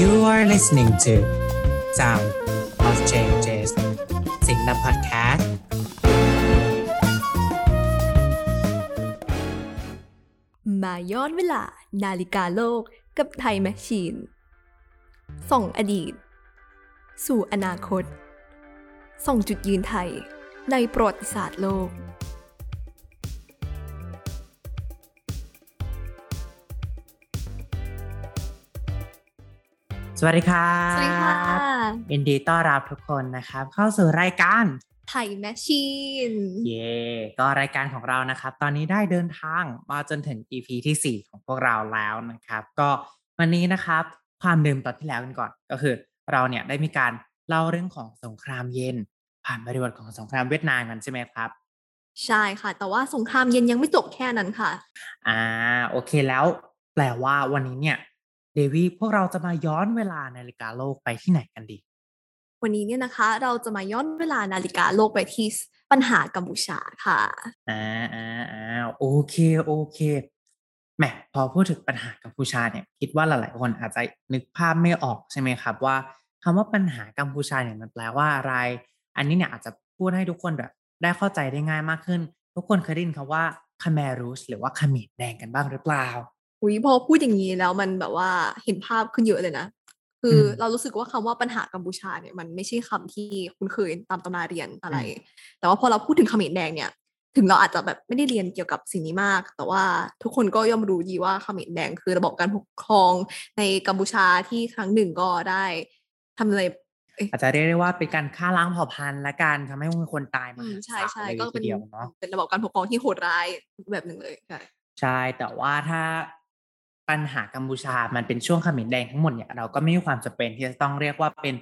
You are listening to Sound of Changes สิงห์พอดแคสต์มาย้อนเวลานาฬิกาโลกกับไทยแมชชีน ส่งอดีต สู่อนาคต ส่งจุดยืนไทยในประวัติศาสตร์โลก สวัสดีครับสวัสดีค่ะยินดีต้อนรับทุกคนนะครับ เข้าสู่รายการไทยแมชชีน เย่ก็รายการของเรานะครับ ตอนนี้ได้เดินทางมาจนถึง EP ที่ 4 ของพวกเราแล้วนะครับ ก็วันนี้นะครับ ความเดิมตอนที่แล้วกันก่อน ก็คือเราเนี่ยได้มีการเล่าเรื่องของสงครามเย็น ผ่านบริบทของสงครามเวียดนามกันใช่ไหมครับ ใช่ค่ะ แต่ว่าสงครามเย็นยังไม่จบแค่นั้นค่ะ อ่า โอเคแล้ว แปลว่าวันนี้เนี่ย เดวี่พวกเราจะมาย้อนเวลานาฬิกาโลกไปที่ไหนกันดี วันนี้เนี่ยนะคะ เราจะมาย้อนเวลานาฬิกาโลกไปที่ปัญหากัมพูชาค่ะอ่าอ่าอ่าโอเคโอเคแหมพอพูดถึงปัญหากัมพูชาเนี่ยคิดว่าหลาย ๆ คนอาจจะนึกภาพไม่ออกใช่ไหมครับ ว่าคำว่าปัญหากัมพูชาเนี่ยมันแปลว่าอะไร อันนี้เนี่ยอาจจะพูดให้ทุกคนแบบได้เข้าใจได้ง่ายมากขึ้น ทุกคนเคยได้ยินคำว่าคาเมรูสหรือว่าเขมรแดงกันบ้างหรือเปล่า อุ้ยพอพูดอย่างนี้แล้วมันแบบว่าเห็นภาพขึ้นเยอะเลยนะ คืออมเรารู้สึกว่าคำว่าปัญหากัมพูชาเนี่ยมันไม่ใช่คำที่คุ้นเคยตามตำราเรียนอะไร แต่ว่าพอเราพูดถึงเขมรแดงเนี่ย ถึงเราอาจจะแบบไม่ได้เรียนเกี่ยวกับสิ่งนี้มาก แต่ว่าทุกคนก็ย่อมรู้ดีว่าเขมรแดงคือระบบการปกครองในกัมพูชาที่ครั้งหนึ่งก็ได้ทำอะไรเอ้ยอาจจะเรียกได้ว่าเป็นการฆ่าล้างเผ่าพันธุ์และการทำให้มีคนตายมอืมหาใช่ศาลใช่เลยก็ทีเป็นเดียวเนาะเป็นระบบการปกครองที่โหดร้ายแบบหนึ่งเลยใช่ใช่แต่ว่าถ้า ปัญหากัมพูชามันเป็นช่วงขมรแดงทั้งหมดเนี่ยเราก็ไม่มีความจำเป็นที่จะต้องเรียกว่าเป็น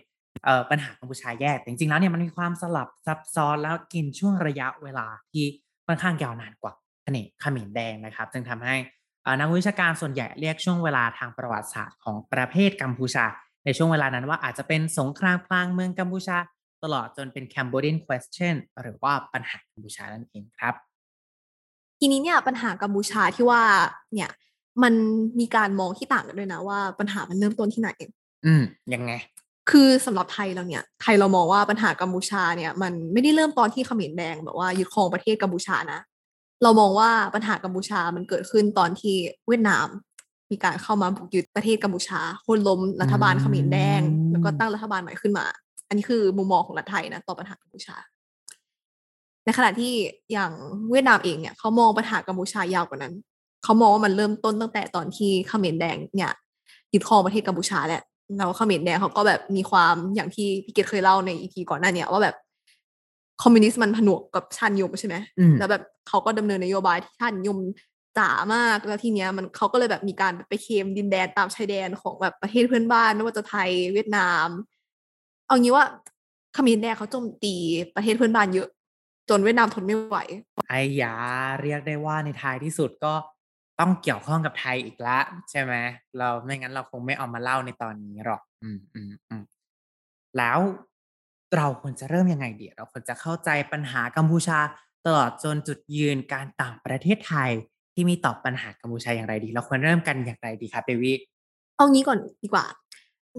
เอ่อปัญหากัมพูชาแยกแต่จริงๆแล้วเนี่ยมันมีความสลับซับซ้อนแล้วกินช่วงระยะเวลาที่ค่อนข้างยาวนานกว่าเขมรเขมรแดงนะครับ จึงทำให้นักวิชาการส่วนใหญ่เรียกช่วงเวลาทางประวัติศาสตร์ของประเทศกัมพูชา ในช่วงเวลานั้นว่าอาจจะเป็นสงครามกลางเมืองกัมพูชา ตลอดจนเป็น Cambodian question หรือว่าปัญหากัมพูชานั่นเองครับ ทีนี้เนี่ยปัญหากัมพูชาที่ว่าเนี่ย มันมีการมองที่ต่างกันด้วยนะว่าปัญหามันเริ่มต้นที่ไหน อืมยังไง คือสำหรับไทยเราเนี่ย ไทยเรามองว่าปัญหากัมพูชาเนี่ย มันไม่ได้เริ่มตอนที่เขมรแดงแบบว่ายึดครองประเทศกัมพูชานะ เรามองว่าปัญหากัมพูชามันเกิดขึ้นตอนที่เวียดนาม มีการเข้ามาบุกยึดประเทศกัมพูชาโค่นล้มรัฐบาลเขมรแดงอืมแล้วก็ตั้งรัฐบาลใหม่ขึ้นมา อันนี้คือมุมมองของรัฐไทยนะต่อปัญหากัมพูชา ในขณะที่อย่างเวียดนามเองเนี่ยเขามองปัญหากัมพูชายาวกว่านั้น เขามองว่ามันเริ่มต้นตั้งแต่ตอนที่เขมรแดงเนี่ยยึดครองประเทศกัมพูชาแหละแล้วเขมรแดงเขาก็แบบมีความอย่างที่พี่เกดเคยเล่าในอีพีก่อนหน้าเนี่ยว่าแบบคอมมิวนิสต์มันผนวกกับชาตินิยมใช่ไหมอืมแล้วแบบเขาก็ดำเนินนโยบายที่ชาตินิยมจ๋ามากแล้วทีเนี้ยมันเขาก็เลยแบบมีการไปเคลมดินแดนตามชายแดนของแบบประเทศเพื่อนบ้านไม่ว่าจะไทยเวียดนาม เอางี้ว่าเขมรแดงเขาโจมตีประเทศเพื่อนบ้านเยอะ จนเวียดนามทนไม่ไหวไอ้ยาเรียกได้ว่าในท้ายที่สุดก็ ต้องเกี่ยวข้องกับไทยอีกละใช่ไหมเราไม่งั้นเราคงไม่เอามาเล่าในตอนนี้หรอก อืมอืมอืมแล้วเราควรจะเริ่มยังไงดีเราควรจะเข้าใจปัญหากัมพูชาตลอดจนจุดยืนการต่างประเทศไทยที่มีต่อปัญหากัมพูชาอย่างไรดี เราควรเริ่มกันอย่างไรดีครับเดวิเอางี้ก่อนดีกว่า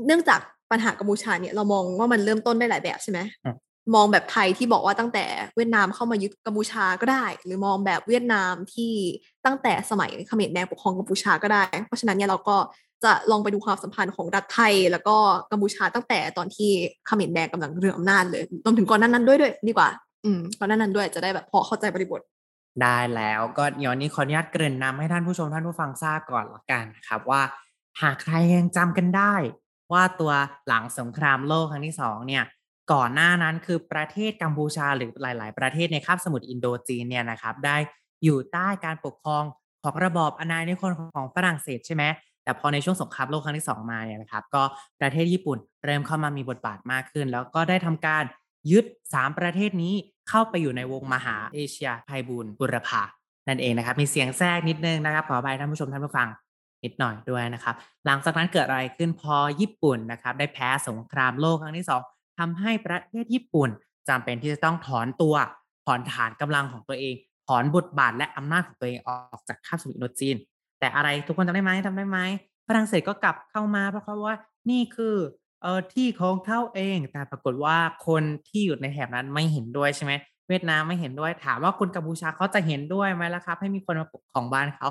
เนื่องจากปัญหากัมพูชาเนี่ยเรามองว่ามันเริ่มต้นได้หลายแบบใช่ไหมอื มองแบบไทยที่บอกว่าตั้งแต่เวียดนามเข้ามายึดกัมพูชาก็ได้ หรือมองแบบเวียดนามที่ตั้งแต่สมัยเขมรแดงปกครองกัมพูชาก็ได้ เพราะฉะนั้นเนี่ยเราก็จะลองไปดูความสัมพันธ์ของรัฐไทย แล้วก็กัมพูชาตั้งแต่ตอนที่เขมรแดงกำลังเรืองอำนาจเลยรวมถึงก่อนนานั้นด้วยด้วยดีกว่า อืมก่อนนานั้นด้วยจะได้แบบพอเข้าใจบริบทได้แล้วก็เดี๋ยวนี้ขออนุญาตเกริ่นนำให้ท่านผู้ชมท่านผู้ฟังทราบก่อนละกันครับว่า หากใครยังจำกันได้ ว่าตัวหลังสงครามโลกครั้งที่สองเนี่ย ก่อนหน้านั้นคือประเทศกัมพูชาหรือหลาย ๆ ประเทศในคาบสมุทรอินโดจีนเนี่ยนะครับได้อยู่ใต้การปกครองของระบอบอาณานิคมของฝรั่งเศสใช่ไหมแต่พอในช่วงสงครามโลกครั้งที่สองมาเนี่ยนะครับ ก็ประเทศญี่ปุ่นเริ่มเข้ามามีบทบาทมากขึ้น แล้วก็ได้ทำการยึด 3 ประเทศนี้เข้าไปอยู่ในวงมหาเอเชียไพบูลบุรพานั่นเองนะครับ มีเสียงแทรกนิดนึงนะครับขออภัยท่านผู้ชมท่านผู้ฟังนิดหน่อยด้วยนะครับ หลังจากนั้นเกิดอะไรขึ้นพอญี่ปุ่นนะครับได้แพ้สงครามโลกครั้งที่สอง ทำให้ประเทศญี่ปุ่นจำเป็นที่จะต้องถอนตัว ถอนฐานกำลังของตัวเอง ถอนบทบาทและอำนาจของตัวเองออกจากคาบสมุทรอินโดจีน แต่อะไรทุกคนจำได้ไหมจำได้ไหมฝรั่งเศสก็กลับเข้ามาเพราะเขาว่านี่คือเออที่ของเขาเอง แต่ปรากฏว่าคนที่อยู่ในแถบนั้นไม่เห็นด้วยใช่ไหมเวียดนามไม่เห็นด้วย ถามว่าคนกัมพูชาเขาจะเห็นด้วยไหมล่ะครับ ให้มีคนมาปกครองบ้านเขา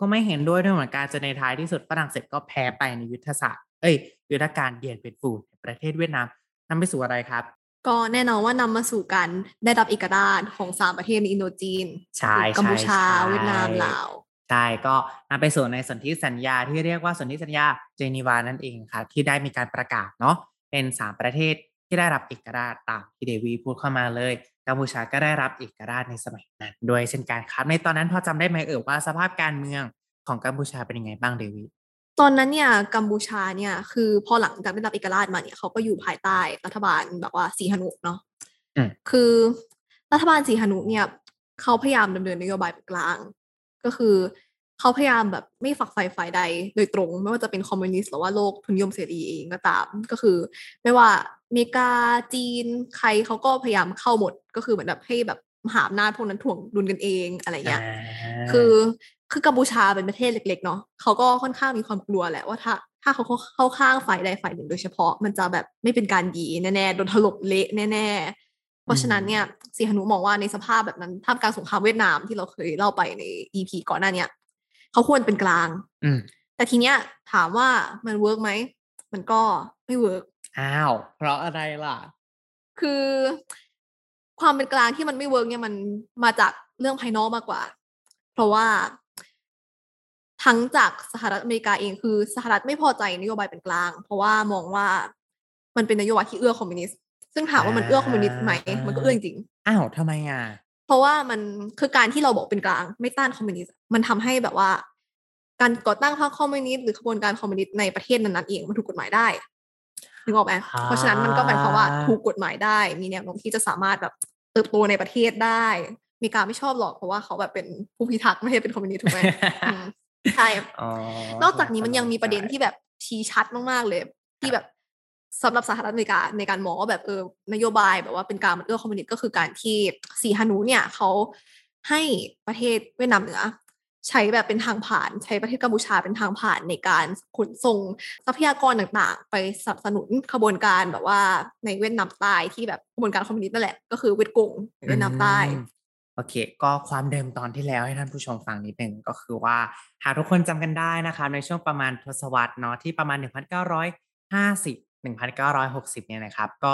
ก็ไม่เห็นด้วยด้วยเหมือนกันจนในท้ายที่สุดฝรั่งเศสก็แพ้ไปในยุทธศาสตร์ เอ้ยยุทธการเดียนเป็นฟูในประเทศเวียดนาม นำไปสู่อะไรครับ ก็แน่นอนว่านำมาสู่การได้รับเอกราชของสามประเทศในอินโดจีนใช่กัมพูชาใช่เวียดนามลาวใช่ก็นำไปสู่ในสนธิสัญญาที่เรียกว่าสนธิสัญญาเจนีวานั่นเองครับที่ได้มีการประกาศเนาะเป็นสามประเทศที่ได้รับเอกราชตามที่เดวีพูดเข้ามาเลยกัมพูชาก็ได้รับเอกราชในสมัยนั้นด้วยเช่นกันครับในตอนนั้นพอจำได้ไหมเอ่ยว่าสภาพการเมืองของกัมพูชาเป็นยังไงบ้างเดวี ตอนนั้นเนี่ยกัมพูชาเนี่ยคือพอหลังจากได้รับเอกราชมาเนี่ยเขาก็อยู่ภายใต้รัฐบาลแบบว่าสีหนุเนาะอืมคือรัฐบาลสีหนุเนี่ยเขาพยายามดำเนินนโยบายเป็นกลาง ก็คือเขาพยายามแบบไม่ฝักใฝ่ฝ่ายใดโดยตรง ไม่ว่าจะเป็นคอมมิวนิสต์หรือว่าโลกทุนนิยมเสรีเองก็ตาม ก็คือ ไม่ว่าอเมริกาจีนใครเขาก็พยายามเข้าหมด ก็คือเหมือนแบบให้แบบมหาอำนาจพวกนั้นถ่วงดุลกันเองอะไรเงี้ย คือ คือกัมพูชาเป็นประเทศเล็ก ๆ เนาะเขาก็ค่อนข้างมีความกลัวแหละว่าถ้า ถ้าเขาเข้าข้างฝ่ายใดฝ่ายหนึ่งโดยเฉพาะมันจะแบบไม่เป็นการดีแน่ๆโดนถล่มเละแน่ๆ เพราะฉะนั้นเนี่ยสีหนุมองว่าในสภาพแบบนั้นท่ามกลางสงครามเวียดนามที่เราเคยเล่าไปใน EP ก่อนหน้าเนี้ยเขาควรเป็นกลางอืมแต่ทีเนี้ยถามว่ามัน work ไหมมันก็ไม่ workอ้าว เพราะอะไรล่ะ คือความเป็นกลางที่มันไม่ work เนี่ยมันมาจากเรื่องภายนอกมากกว่า เพราะว่า ทั้งจากสหรัฐอเมริกาเองคือสหรัฐไม่พอใจนโยบายเป็นกลาง เพราะว่ามองว่ามันเป็นนโยบายที่เอื้อคอมมิวนิสต์ซึ่งถามว่ามันเอื้อคอมมิวนิสต์ไหมมันก็เอื้อจริงอ้าวทำไมอะเพราะว่ามันคือการที่เราบอกเป็นกลาง ไม่ต้านคอมมิวนิสต์มันทำให้แบบว่า การก่อตั้งพรรคคอมมิวนิสต์หรือขบวนการคอมมิวนิสต์ในประเทศนั้นๆเองมันถูกกฎหมายได้นึกออกไหมอ่าเพราะฉะนั้นมันก็หมายความว่าถูกกฎหมายได้ มีแนวโน้มที่จะสามารถแบบเติบโตในประเทศได้อเมริกาไม่ชอบหรอกเพราะว่าเขาแบบเป็นผู้พิทักษ์ไม่ใช่เป็นคอมมิวนิสต์ถูกไหมอืม ใช่อ๋อนอกจากนี้มันยังมีประเด็นที่แบบชี้ชัดมากๆเลย ที่แบบสำหรับสหรัฐอเมริกาในการมองว่าแบบเออนโยบายแบบว่าเป็นการมันเอื้อคอมมิวนิสต์ก็คือการที่สีฮานูเนี่ยเขาให้ประเทศเวียดนามเหนือใช้แบบเป็นทางผ่านใช้ประเทศกัมพูชาเป็นทางผ่านในการขนส่งทรัพยากรต่างๆ ไปสนับสนุนขบวนการแบบว่าในเวียดนามใต้ที่แบบขบวนการคอมมิวนิสต์นั่นแหละก็คือเวียดกงในเวียดนามใต้อืม โอเค ก็ความเดิมตอนที่แล้วให้ท่านผู้ชมฟังนิดหนึ่งก็คือว่า หากทุกคนจำกันได้นะคะในช่วงประมาณทศวรรษเนาะที่ประมาณ 1950 1960 เนี่ยนะครับ ก็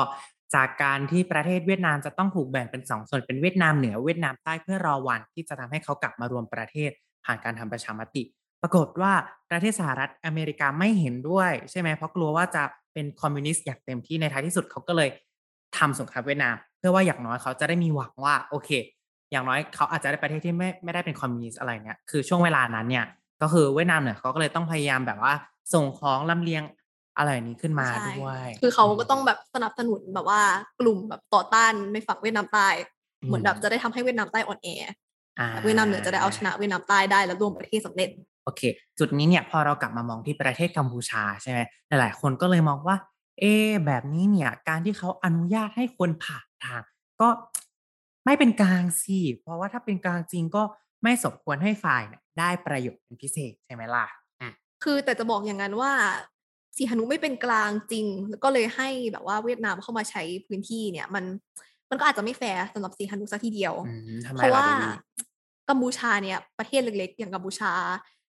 จากการที่ประเทศเวียดนามจะต้องถูกแบ่งเป็นสองส่วนเป็นเวียดนามเหนือเวียดนามใต้เพื่อรอวันที่จะทำให้เขากลับมารวมประเทศผ่านการทำประชามติ ปรากฏว่าประเทศสหรัฐอเมริกาไม่เห็นด้วยใช่ไหมเพราะกลัวว่าจะเป็นคอมมิวนิสต์อย่างเต็มที่ในท้ายที่สุดเขาก็เลยทำสงครามเวียดนาม เพื่อว่าอย่างน้อยเขาจะได้มีหวังว่าโอเค อย่างน้อยเขาอาจจะได้ประเทศที่ไม่ไม่ได้เป็นคอมมิวนิสต์อะไรเนี่ยคือช่วงเวลานั้นเนี่ยก็คือเวียดนามเนี่ยเขาก็เลยต้องพยายามแบบว่าส่งของลำเลียงอะไรนี้ขึ้นมาใช่ด้วยคือเขาก็ต้องแบบสนับสนุนแบบว่ากลุ่มแบบต่อต้านในฝั่งเวียดนามใต้ เหมือนแบบจะได้ทำให้เวียดนามใต้อ่อนแออ่าเวียดนามเหนือจะได้เอาชนะเวียดนามใต้ได้แล้วรวมประเทศสำเร็จโอเค จุดนี้เนี่ยพอเรากลับมามองที่ประเทศกัมพูชาใช่ไหมหลายๆคนก็เลยมองว่า เอะแบบนี้เนี่ยการที่เขาอนุญาตให้คนผ่านทาง ก็ ไม่เป็นกลางสิเพราะว่าถ้าเป็นกลางจริงก็ไม่สมควรให้ฝ่ายเนี่ยได้ประโยชน์เป็นพิเศษใช่ไหมล่ะอืมคือแต่จะบอกอย่างนั้นว่าสีหนุไม่เป็นกลางจริง แล้วก็เลยให้แบบว่าเวียดนามเข้ามาใช้พื้นที่เนี่ย มันมันก็อาจจะไม่แฟร์สำหรับสีหนุซะทีเดียวอืมทำไมเพราะล่ะว่าเดวี่กัมพูชาเนี่ยประเทศเล็กๆ อย่างกัมพูชา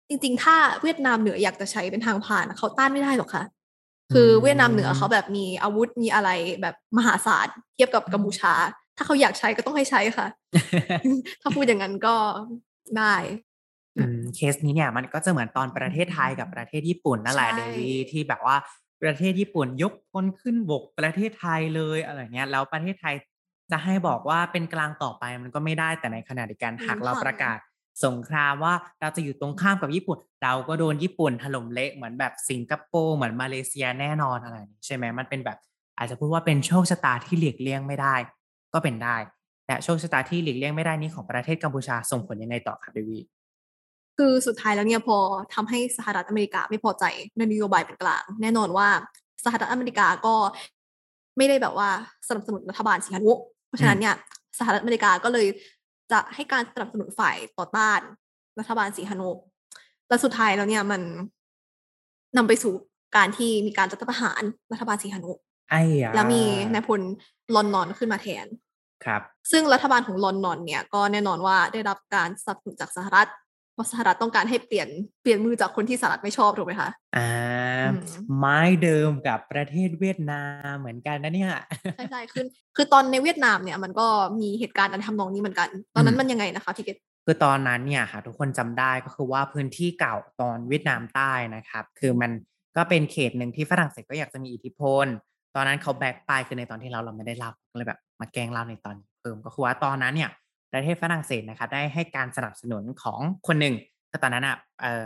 จริง ๆ ถ้าเวียดนามเหนืออยากจะใช้เป็นทางผ่านเขาต้านไม่ได้หรอกค่ะ คือเวียดนามเหนือเขาแบบมีอาวุธมีอะไรแบบมหาศาลเทียบกับกัมพูชา ถ้าเขาอยากใช้ก็ต้องให้ใช้ค่ะ ถ้าพูดอย่างนั้นก็ได้อืมเคสนี้เนี่ยมันก็จะเหมือนตอนประเทศไทยกับประเทศญี่ปุ่นนั่นแหละใช่เดวี่ที่แบบว่าประเทศญี่ปุ่นยกพลขึ้นบกประเทศไทยเลยอะไรเงี้ยแล้วประเทศไทยจะให้บอกว่าเป็นกลางต่อไปมันก็ไม่ได้แต่ในขณะเดียวกันหากเราประกาศสงครามว่าเราจะอยู่ตรงข้ามกับญี่ปุ่น เราก็โดนญี่ปุ่นถล่มเละเหมือนแบบสิงคโปร์เหมือนมาเลเซียแน่นอนอะไรอย่างนี้ใช่ไหมมันเป็นแบบ อาจจะพูดว่าเป็นโชคชะตาที่หลีกเลี่ยงไม่ได้ ก็เป็นได้แต่โชคชะตาที่หลีกเลี่ยงไม่ได้นี้ของประเทศกัมพูชาส่งผลยังไงต่อครับเดวีคือสุดท้ายแล้วเนี่ยพอทำให้สหรัฐอเมริกาไม่พอใจในนโยบายเป็นกลาง แน่นอนว่าสหรัฐอเมริกาก็ไม่ได้แบบว่าสนับสนุนรัฐบาลสีหนุเพราะฉะนั้นเนี่ยสหรัฐอเมริกาก็เลยจะให้การสนับสนุนฝ่ายต่อต้านรัฐบาลสีหนุและสุดท้ายแล้วเนี่ยมันนำไปสู่การที่มีการรัฐประหารรัฐบาลสีหนุไอ้ยาแล้วมีนายพลลอนนอนขึ้นมาแทน ครับซึ่งรัฐบาลของลอนนอนเนี่ยก็แน่นอนว่าได้รับการสนับสนุนจากสหรัฐเพราะสหรัฐต้องการให้เปลี่ยนเปลี่ยนมือจากคนที่สหรัฐไม่ชอบถูกไหมคะอ่าอืมไม้เดิมกับประเทศเวียดนามเหมือนกันนะเนี่ยใช่ใช่คือคือตอนในเวียดนามเนี่ยมันก็มีเหตุการณ์อันทำนองนี้เหมือนกัน ตอนนั้นอืมมันยังไงนะคะพี่เกตคือตอนนั้นเนี่ยค่ะทุกคนจำได้ก็คือว่าพื้นที่เก่าตอนเวียดนามใต้นะครับ คือมันก็เป็นเขตหนึ่งที่ฝรั่งเศสก็อยากจะมีอิทธิพล ตอนนั้นเขาแบกไปคือในตอนที่เราเราไม่ได้เล่าเลยแบบมาแกล้งเล่าในตอนนี้เพิ่มก็คือว่าตอนนั้นเนี่ยประเทศฝรั่งเศสนะครับได้ให้การสนับสนุนของคนหนึ่งแต่ตอนนั้นอะเออ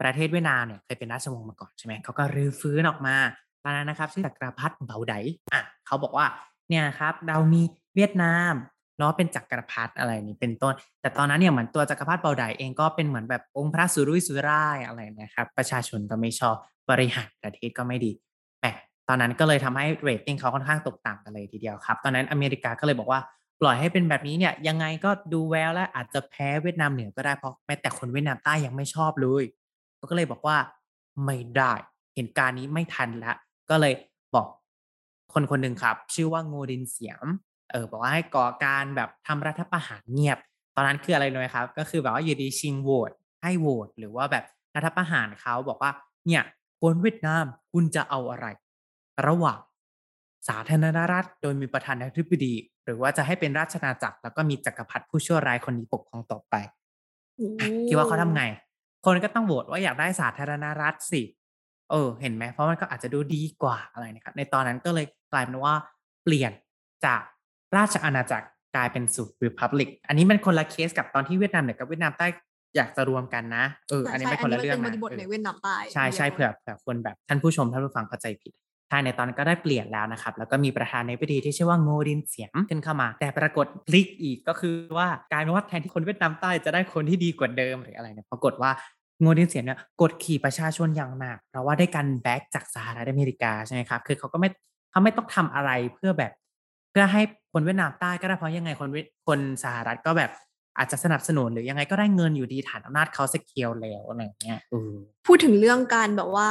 ประเทศเวียดนามเนี่ยเคยเป็นราชวงศ์มาก่อนใช่ไหมเขาก็รื้อฟื้นออกมาตอนนั้นนะครับชื่อจักรพรรดิเบาไดอะเขาบอกว่าเนี่ยครับเรามีเวียดนามเนาะเป็นจักรพรรดิอะไรนี้เป็นต้น แต่ตอนนั้นเนี่ยเหมือนตัวจักรพรรดิเบาไดเองก็เป็นเหมือนแบบองค์พระสุรุ่ยสุร่ายอะไรนะครับประชาชนก็ไม่ชอบบริหารประเทศก็ไม่ดี อนนั้นก็เลยทำให้เรตติ้งเขาค่อนข้างตกต่ำกันเลยทีเดียวครับ ตอนนั้นอเมริกาก็เลยบอกว่าปล่อยให้เป็นแบบนี้เนี่ยยังไงก็ดูแววแล้วอาจจะแพ้เวียดนามเหนือก็ได้เพราะแม้แต่คนเวียดนามใต้ยังไม่ชอบเลยก็เลยบอกว่าไม่ได้เหตุการณ์นี้ไม่ทันแล้วก็เลยบอกคนคนหนึ่งครับ ชื่อว่าโงดินเสียมเออบอกว่าให้ก่อการแบบทำรัฐประหารเงียบ ตอนนั้นคืออะไรรู้ไหมครับ ก็คือแบบว่าอยู่ดีชิงโหวตให้โหวตหรือว่าแบบรัฐประหารเขาบอกว่าเนี่ยคนเวียดนามคุณจะเอาอะไร ระหว่างสาธารณรัฐ โดยมีประธานาธิบดี หรือว่าจะให้เป็นราชอาณาจักร แล้วก็มีจักรพรรดิผู้ชั่วร้ายคนนี้ปกครองต่อไปอะคิดว่าเขาทำไง คนก็ต้องโหวตว่าอยากได้สาธารณรัฐสิ เออ เห็นไหมเพราะมันก็อาจจะดูดีกว่าอะไรนะครับ ในตอนนั้นก็เลยกลายเป็นว่าเปลี่ยนจากราชอาณาจักรกลายเป็นสู่ Republic อันนี้มันคนละเคสกับตอนที่เวียดนามเหนือกับเวียดนามใต้อยากจะรวมกันนะ เออ อันนี้เป็นคนละเรื่องมันะเป็นบริบทเออในเวียดนามใต้ใช่ใช่ดียวเผื่อเผื่อคนแบบท่านผู้ชมท่านผู้ฟังเข้าใจผิด ใช่ในตอนนั้นก็ได้เปลี่ยนแล้วนะครับ แล้วก็มีประธานาธิบดีที่ชื่อว่าโงดินเสียมขึ้นเข้ามา แต่ปรากฏพลิกอีกก็คือว่ากลายเป็นว่าแทนที่คนเวียดนามใต้จะได้คนที่ดีกว่าเดิมหรืออะไรเนี่ยปรากฏว่าโงดินเสียมเนี่ยกดขี่ประชาชนอย่างหนักเพราะว่าได้การแบ็กจากสหรัฐอเมริกาใช่ไหมครับคือเขาก็ไม่เขาไม่ต้องทำอะไรเพื่อแบบ เพื่อให้คนเวียดนามใต้ก็ได้เพราะยังไงคนคนสหรัฐก็แบบอาจจะสนับสนุนหรือยังไงก็ได้เงินอยู่ดีฐานอำนาจเขา secure แล้วอะไรเงี้ยพูดถึงเรื่องการแบบว่า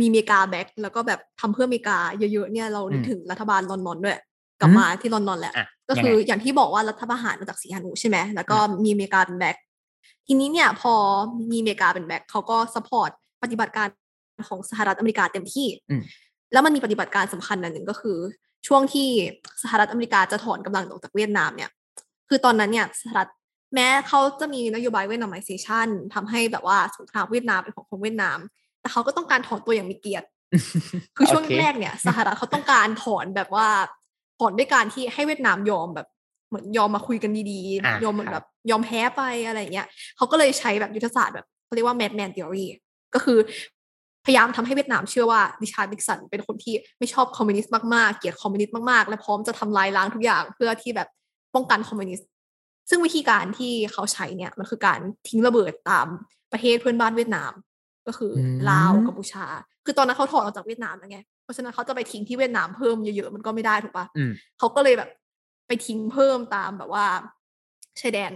มีอเมริกา back แล้วก็แบบทำเพื่ออเมริกาเยอะๆเนี่ยเรานึกอืมถึงรัฐบาลลอนนอลด้วยกลับอืมมาที่ลอนนอลแหละอะก็ยังคือไงอย่างที่บอกว่ารัฐประหารมาจากสีหนุใช่ไหมแล้วก็มีอเมริกาเป็น back ทีนี้เนี่ยพอมีอเมริกาเป็น back เขาก็ supportปฏิบัติการของสหรัฐอเมริกาเต็มที่อืมแล้วมันมีปฏิบัติการสำคัญอันหนึ่งก็คือ ช่วงที่สหรัฐอเมริกาจะถอนกำลังออกจากเวียดนามเนี่ย คือตอนนั้นเนี่ยสหรัฐแม้เขาจะมีนโยบายเวียดนามไ z ชันทำให้แบบว่าสงครามเวียดนามเป็นของคนเวียดนาม แต่เขาก็ต้องการถอนตัวอย่างมีเกียรติ คือช่วงโเคแรกเนี่ย สหรัฐเขาต้องการถอนแบบว่าถอนด้วยการที่ให้เวียดนามยอมแบบเหมือนยอมมาคุยกันดีอะๆยอมเหมือนคแบรับบยอมแพ้ไปอะไรอย่างเงี้ยเขาก็เลยใช้แบบยุทธศาสตร์แบบเขาเรียกว่า madman theory ก็คือพยายามทำให้เวียดนามเชื่อว่าริชาร์ดนิกสันเป็นคนที่ไม่ชอบคอมมิวนิสต์มากๆ เกลียดคอมมิวนิสต์มากๆ และพร้อมจะทำลายล้างทุกอย่างเพื่อที่แบบป้องกันคอมมิวนิสต์ ซึ่งวิธีการที่เขาใช้เนี่ยมันคือการทิ้งระเบิดตามประเทศเพื่อนบ้านเวียดนาม ก็คืออมลาวกัมพูชา คือตอนนั้นเขาถอนออกจากเวียดนามแล้วไงเพราะฉะนั้นเขาจะไปทิ้งที่เวียดนามเพิ่มเยอะๆมันก็ไม่ได้ถูกปะอืมเขาก็เลยแบบ ไปทิ้งเพิ่มตามแบบว่าชายแดน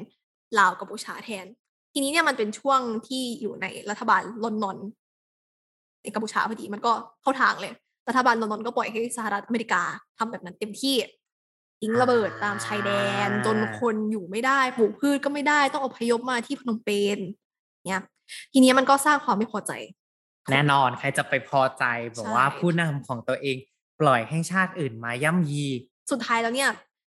ลาวกัมพูชาแทน ทีนี้เนี่ยมันเป็นช่วงที่อยู่ในรัฐบาลลอนดอนในกัมพูชาพอดีมันก็เข้าทางเลย รัฐบาลลอนดอนก็ปล่อยให้สหรัฐอเมริกาทำแบบนั้นเต็มที่ทิ้งระเบิดตามชายแดน จนคนอยู่ไม่ได้ปลูกพืชก็ไม่ได้ต้องอพยพมาที่พนมเปญเนี่ย ทีนี้มันก็สร้างความไม่พอใจ แน่นอนใครจะไปพอใจบอกว่าใช่ผู้นำของตัวเองปล่อยให้ชาติอื่นมาย่ำยี สุดท้ายแล้วเนี่ย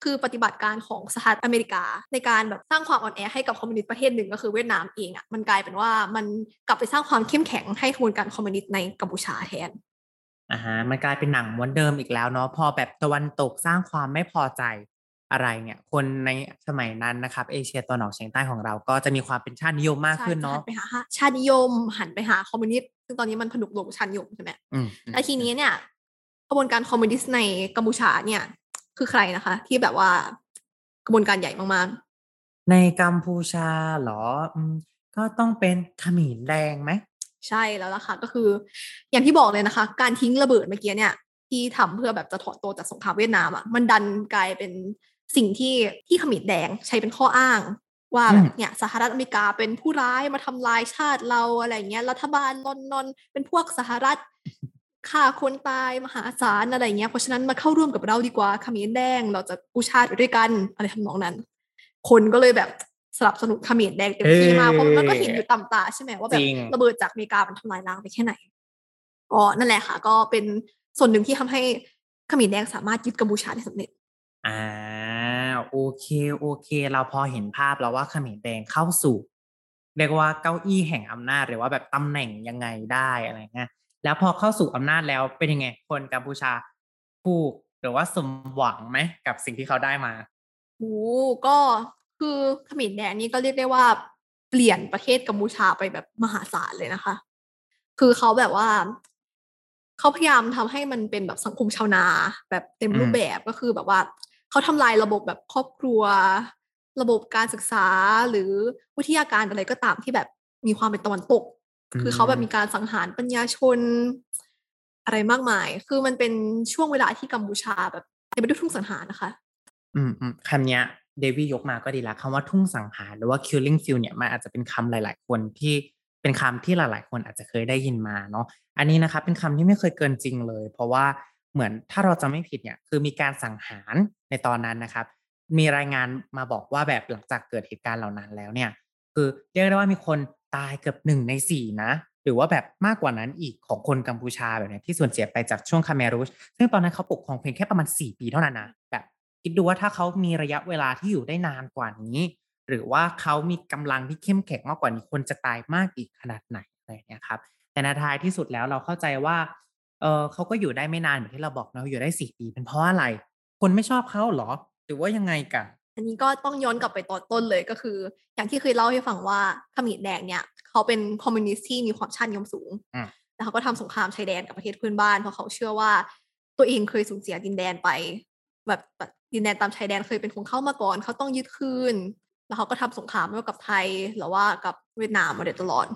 คือปฏิบัติการของสหรัฐอเมริกา ในการแบบสร้างความอ่อนแอให้กับคอมมิวนิสต์ประเทศหนึ่งก็คือเวียดนามเองอะ่ะมันกลายเป็นว่ามันกลับไปสร้างความเข้มแข็งให้ขบวนการคอมมิวนิสต์ในกัมพูชาแทนอ่าฮะมันกลายเป็นหนังม้วนเดิมอีกแล้วเนาะพอแบบตะวันตกสร้างความไม่พอใจ อะไรเนี่ย คนในสมัยนั้นนะครับ เอเชียตะวันออกเฉียงใต้ของเราก็จะมีความเป็นชาตินิยมมากขึ้นเนาะใช่จะหันไปหาชาตินิยมหันไปหาคอมมิวนิสต์ซึ่งตอนนี้มันผนุกรวมกับชาตินิยมใช่ไหมอืมอืมแล้วทีนี้เนี่ยกระบวนการคอมมิวนิสต์ในกัมพูชาเนี่ย คือใครนะคะ ที่แบบว่ากระบวนการใหญ่มากในกัมพูชาเหรออืมก็ต้องเป็นเขมรแดงไหมๆใช่แล้วล่ะค่ะ ก็คือ อย่างที่บอกเลยนะคะ การทิ้งระเบิดเมื่อกี้เนี่ยที่ทำเพื่อแบบจะถอนตัวจากสงครามเวียดนามอะมันดันกลายเป็น สิ่งที่ที่เขมรแดงใช้เป็นข้ออ้าง ว่าอืแบมบเนี่ยสหรัฐอเมริกาเป็นผู้ร้ายมาทำลายชาติเราอะไรเงี้ยรัฐบาลลอนดอนเป็นพวกสหรัฐฆ่าคนตายมหาศาลอะไรเงี้ยเพราะฉะนั้นมาเข้าร่วมกับเราดีกว่าเขมรแดงเราจะกู้ชาติไปด้วยกันอะไรทำนองนั้น คนก็เลยแบบสนับสนุนเขมรแดงเต็มที่มากเพราะมันก็เห็นอยู่ตำตาใช่ไหมว่าแบจบริงระเบิดจากอเมริกามันทำลายล้างไปแค่ไหนก็นั่นแหละค่ะ ก็เป็นส่วนหนึ่งที่ทำให้เขมรแดงสามารถยึดกัมพูชาได้สำเร็จ อ่าโอเคโอเค เราพอเห็นภาพแล้วว่าเขมรแดงเข้าสู่เรียกว่าเก้าอี้แห่งอำนาจหรือว่าแบบตำแหน่งยังไงได้อะไรเงี้ยแล้วพอเข้าสู่อำนาจแล้วเป็นยังไง คนกัมพูชาผูกหรือว่าสมหวังไหมกับสิ่งที่เขาได้มาโอ้ก็คือเขมรแดงนี่ก็เรียกได้ว่าเปลี่ยนประเทศกัมพูชาไปแบบมหาศาลเลยนะคะ คือเขาแบบว่าเขาพยายามทำให้มันเป็นแบบสังคมชาวนา แบบเต็มอืมรูปแบบก็คือแบบว่า เขาทำลายระบบแบบครอบครัว ระบบการศึกษาหรือวิทยาการอะไรก็ตามที่แบบมีความเป็นตะวันตก คือเขาแบบมีการสังหารปัญญาชนอะไรมากมาย คือมันเป็นช่วงเวลาที่กัมพูชาแบบเต็มไปด้วยทุ่งสังหารนะคะ อืมอืมคำเนี้ยเดวี่ยกมาก็ดีแล้วคำว่าทุ่งสังหารหรือว่า killing field เนี่ยมันอาจจะเป็นคำหลาย ๆ คนที่เป็นคำที่หลาย ๆ คนอาจจะเคยได้ยินมาเนาะอันนี้นะครับเป็นคำที่ไม่เคยเกินจริงเลย เพราะว่า เหมือนถ้าเราจะไม่ผิดเนี่ยคือมีการสังหารในตอนนั้นนะครับ มีรายงานมาบอกว่าแบบหลังจากเกิดเหตุการณ์เหล่านั้นแล้วเนี่ย คือเรียกได้ว่ามีคนตายเกือบหนึ่งในสี่นะหรือว่าแบบมากกว่านั้นอีกของคนกัมพูชาแบบนี้ที่ส่วนเสียไปจากช่วงคาเมรูชซึ่งตอนนั้นเขาปกครองเพียงแค่ประมาณสี่ปีเท่านั้นนะแบบคิดดูว่าถ้าเขามีระยะเวลาที่อยู่ได้นานกว่านี้ หรือว่าเขามีกำลังที่เข้มแข็งมากกว่านี้คนจะตายมากอีกขนาดไหนอะไรเงี้ยครับแต่ในท้ายที่สุดแล้วเราเข้าใจว่า เออเขาก็อยู่ได้ไม่นานเหมือนที่เราบอกเนาะอยู่ได้สี่ปี เป็นเพราะอะไร คนไม่ชอบเขาเหรอ หรือว่ายังไงกันอันนี้ก็ต้องย้อนกลับไปตอนต้นเลยก็คือ อย่างที่เคยเล่าให้ฟังว่าเขมรแดงเนี่ย เขาเป็นคอมมิวนิสต์ที่มีความชาตินิยมสูงอืมแล้วเขาก็ทำสงครามชายแดนกับประเทศเพื่อนบ้าน เพราะเขาเชื่อว่าตัวเองเคยสูญเสียดินแดนไป แบบแบบดินแดนตามชายแดนเคยเป็นของเขามาก่อน เขาต้องยึดคืน แล้วเขาก็ทำสงครามไม่ว่ากับไทยหรือว่ากับเวียดนามมาโดยตลอด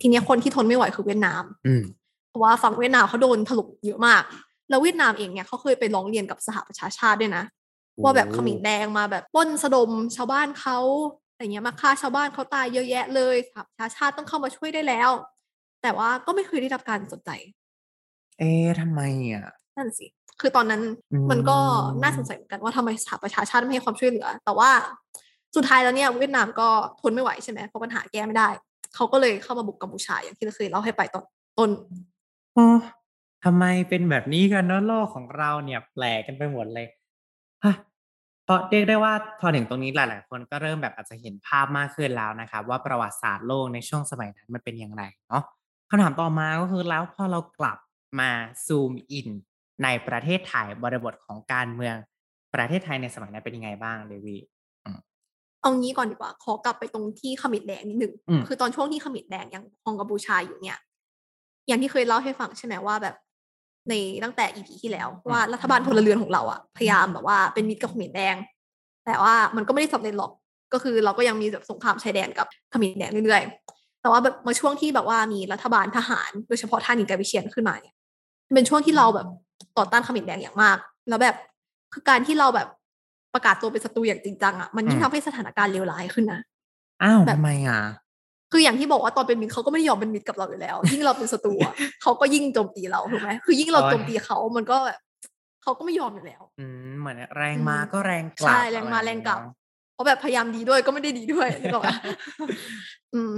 ทีเนี้ยคนที่ทนไม่ไหวคือเวียดนามอืมเพ ราะว่าฝั่งเวียดนามเขาโดนถล่มเยอะมาก แล้วเวียดนามเองเนี่ยเขาเคยไปร้องเรียนกับสหประชาชาติด้วยนะ ว่าแบบโอ้เขมิ้นแดงมาแบบปล้นสะดมชาวบ้านเขาอะไรเงี้ยมาฆ่าชาวบ้านเขาตายเยอะแยะเลยสหประชาชาติต้องเข้ามาช่วยได้แล้ว แต่ว่าก็ไม่เคยได้รับการสนใจ เอ๊ะทำไมอะนั่นสิคือตอนนั้นอืมมันก็น่าสงสัยเหมือนกันว่าทำไมสหประชาชาติไม่ให้ความช่วยเหลือ แต่ว่าสุดท้ายแล้วเนี่ยเวียดนามก็ทนไม่ไหวใช่ไหมเพราะปัญหาแก้ไม่ได้ เขาก็เลยเข้ามาบุกกัมพูชาอย่างที่เราเคยเล่าให้ไปตอนต้น อ๋อทำไมเป็นแบบนี้กันเนาะโลกของเราเนี่ยแปลกกันไปหมดเลยฮะพอเรียกได้ว่าพอถึงตรงนี้หลาย ๆ คนก็เริ่มแบบอาจจะเห็นภาพมากขึ้นแล้วนะครับ ว่าประวัติศาสตร์โลกในช่วงสมัยนั้นมันเป็นอย่างไรเนาะคำถามต่อมาก็คือแล้วพอเรากลับมาซูมอินในประเทศไทยบริบทของการเมืองประเทศไทยในสมัยนั้นเป็นยังไงบ้างเดวีเอางี้ก่อนดีกว่า ขอกลับไปตรงที่เขมิดแดงนิดหนึ่งอืมคือตอนช่วงที่เขมิดแดงยังครองกัมพูชาอยู่เนี่ย อย่างที่เคยเล่าให้ฟังใช่ไหมว่าแบบในตั้งแต่อีพีที่แล้ว ว่ารัฐบาลพลเรือนของเราอะพยายามแบบว่าเป็นมิตรกับเขมิดแดง แต่ว่ามันก็ไม่ได้สำเร็จหรอกก็คือเราก็ยังมีแบบสงครามชายแดนกับเขมิดแดงเรื่อยๆ แต่ว่าแบบมาช่วงที่แบบว่ามีรัฐบาลทหารโดยเฉพาะท่านินกาวิเชียนขึ้นมาเนี่ยมันเป็นช่วงที่เราแบบต่อต้านเขมิดแดงอย่างมาก แล้วแบบคือการที่เราแบบประกาศตัวเป็นศัตรูอย่างจริงจังอะมันยิ่งอืมทำให้สถานการณ์เลวร้ายขึ้นนะอ้าวแบบทำไมอะ คืออย่างที่บอกว่าตอนเป็นมิตรเขาก็ไม่ได้ยอมเป็นมิตรกับเราอยู่แล้ว ยิ่งเราเป็นศัตรูอะเขาก็ยิ่งโจมตีเราถูกไหมคือยิ่งเราโอ้ยโจมตีเขามันก็แบบเขาก็ไม่ยอมอยู่แล้ว อืมเหมือนแรงอืมมาก็แรงกลับใช่แรงมาอะไอย่แรงกลับเยเนอะเพราะแบบพยายามดีด้วยก็ไม่ได้ดีด้วยนึกออกปะอืม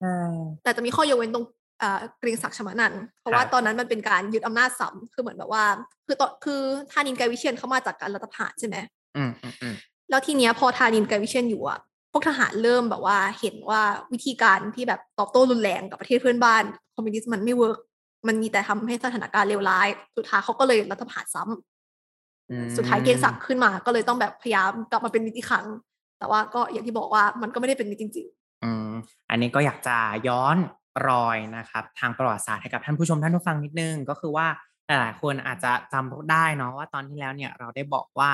ใช่แต่จะมีข้อยกเว้นตรงอ่าเกรียงศักดิ์ชมานันท์เพราะว่าครับตอนนั้นมันเป็นการยึดอำนาจซ้ำคือเหมือนแบบว่า คือตอนคือธานินทร์ กรัยวิเชียรเขามาจากการรัฐประหารใช่ไหมอืมอืมอืมแล้วทีเนี้ยพอธานินทร์ กรัยวิเชียรอยู่อะ พวกทหารเริ่มแบบว่าเห็นว่าวิธีการที่แบบตอบโต้รุนแรงกับประเทศเพื่อนบ้านคอมมิวนิสต์มันไม่ workมันมีแต่ทำให้สถานการณ์เลวร้าย สุดท้ายเขาก็เลยรัฐประหารซ้ำอืมสุดท้ายเกณฑ์ศักดิ์ขึ้นมา ก็เลยต้องแบบพยายามกลับมาเป็นมิตรอีกครั้ง แต่ว่าก็อย่างที่บอกว่ามันก็ไม่ได้เป็นมิตรจริงอืมอันนี้ก็อยากจะย้อนรอยนะครับ ทางประวัติศาสตร์ให้กับท่านผู้ชมท่านผู้ฟังนิดนึง ก็คือว่าหลายคนอาจจะจำได้เนาะว่าตอนที่แล้วเนี่ยเราได้บอกว่า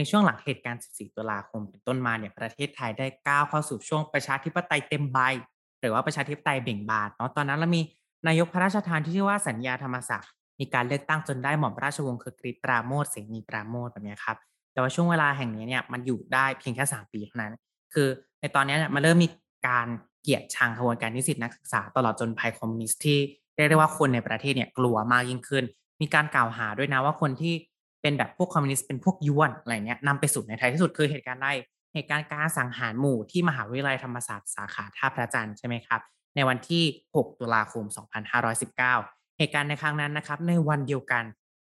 ในช่วงหลังเหตุการณ์ 14 ตุลาคมเป็นต้นมาเนี่ยประเทศไทยได้ก้าวเข้าสู่ช่วงประชาธิปไตยเต็มใบ หรือว่าประชาธิปไตยเบ่งบานเนาะตอนนั้นเรามีนายกพระราชทานที่ชื่อว่าสัญญาธรรมศักดิ์มีการเลือกตั้งจนได้หม่อมราชวงศ์คือกริปราโมทเสนีปราโมทแบบนี้ครับแต่ว่าช่วงเวลาแห่งนี้เนี่ยมันอยู่ได้เพียงแค่ 3 ปีเท่านั้น คือในตอนนี้เนี่ยมันเริ่มมีการเกลียดชังขบวนการนิสิตนักศึกษาตลอดจนภัยคอมมิวนิสต์ที่เรียกได้ว่าคนในประเทศเนี่ยกลัวมากยิ่งขึ้น มีการกล่าวหาด้วยนะว่าคนที่ เป็นแบบพวกคอมมิวนิสต์เป็นพวกยวนอะไรเงี้ยนำไปสู่ในท้ายที่สุดคือเหตุการณ์ได้เหตุการณ์การสังหารหมู่ที่มหาวิทยาลัยธรรมศาสตร์สาขาท่าพระจันทร์ใช่ไหมครับในวันที่ 6 ตุลาคม 2519 เหตุการณ์ในครั้งนั้นนะครับ ในวันเดียวกัน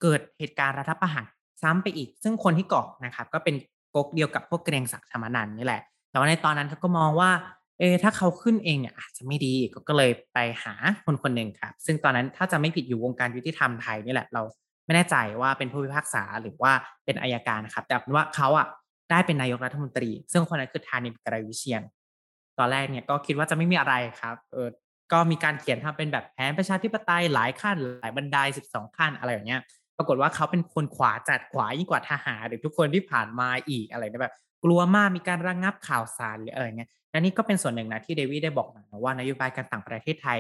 เกิดเหตุการณ์รัฐประหารซ้ำไปอีก ซึ่งคนที่ก่อนะครับก็เป็นก๊กเดียวกับพวกเกรียงศักดิ์ธรรมนันนี่แหละ แต่ว่าในตอนนั้นเขาก็มองว่า เออถ้าเขาขึ้นเองเนี่ยอาจจะไม่ดีก็เลยไปหาคนคนหนึ่งครับ ซึ่งตอนนั้นถ้าจะไม่ผิดอยู่วงการยุติธรรมไทยนี่แหละ เรา ไม่แน่ใจว่าเป็นผู้พิพากษาหรือว่าเป็นอายการนะครับ แต่ว่าเขาอะได้เป็นนายกรัฐมนตรี ซึ่งคนนั้นคือธานินกรวิเชียนตอนแรกเนี่ยก็คิดว่าจะไม่มีอะไรครับเออก็มีการเขียนทำเป็นแบบแผนประชาธิปไตยหลายขั้นหลายบันไดสิบสองขั้นอะไรอย่างเงี้ย ปรากฏว่าเขาเป็นคนขวาจัดขวายิ่งกว่าทหารหรือทุกคนที่ผ่านมาอีกอะไรแบบ กลัวมากมีการระงงับข่าวสารหรืออะไรเงี้ยและนี่ก็เป็นส่วนหนึ่งนะที่เดวี่ได้บอกมาว่านโยบายการต่างประเทศไทย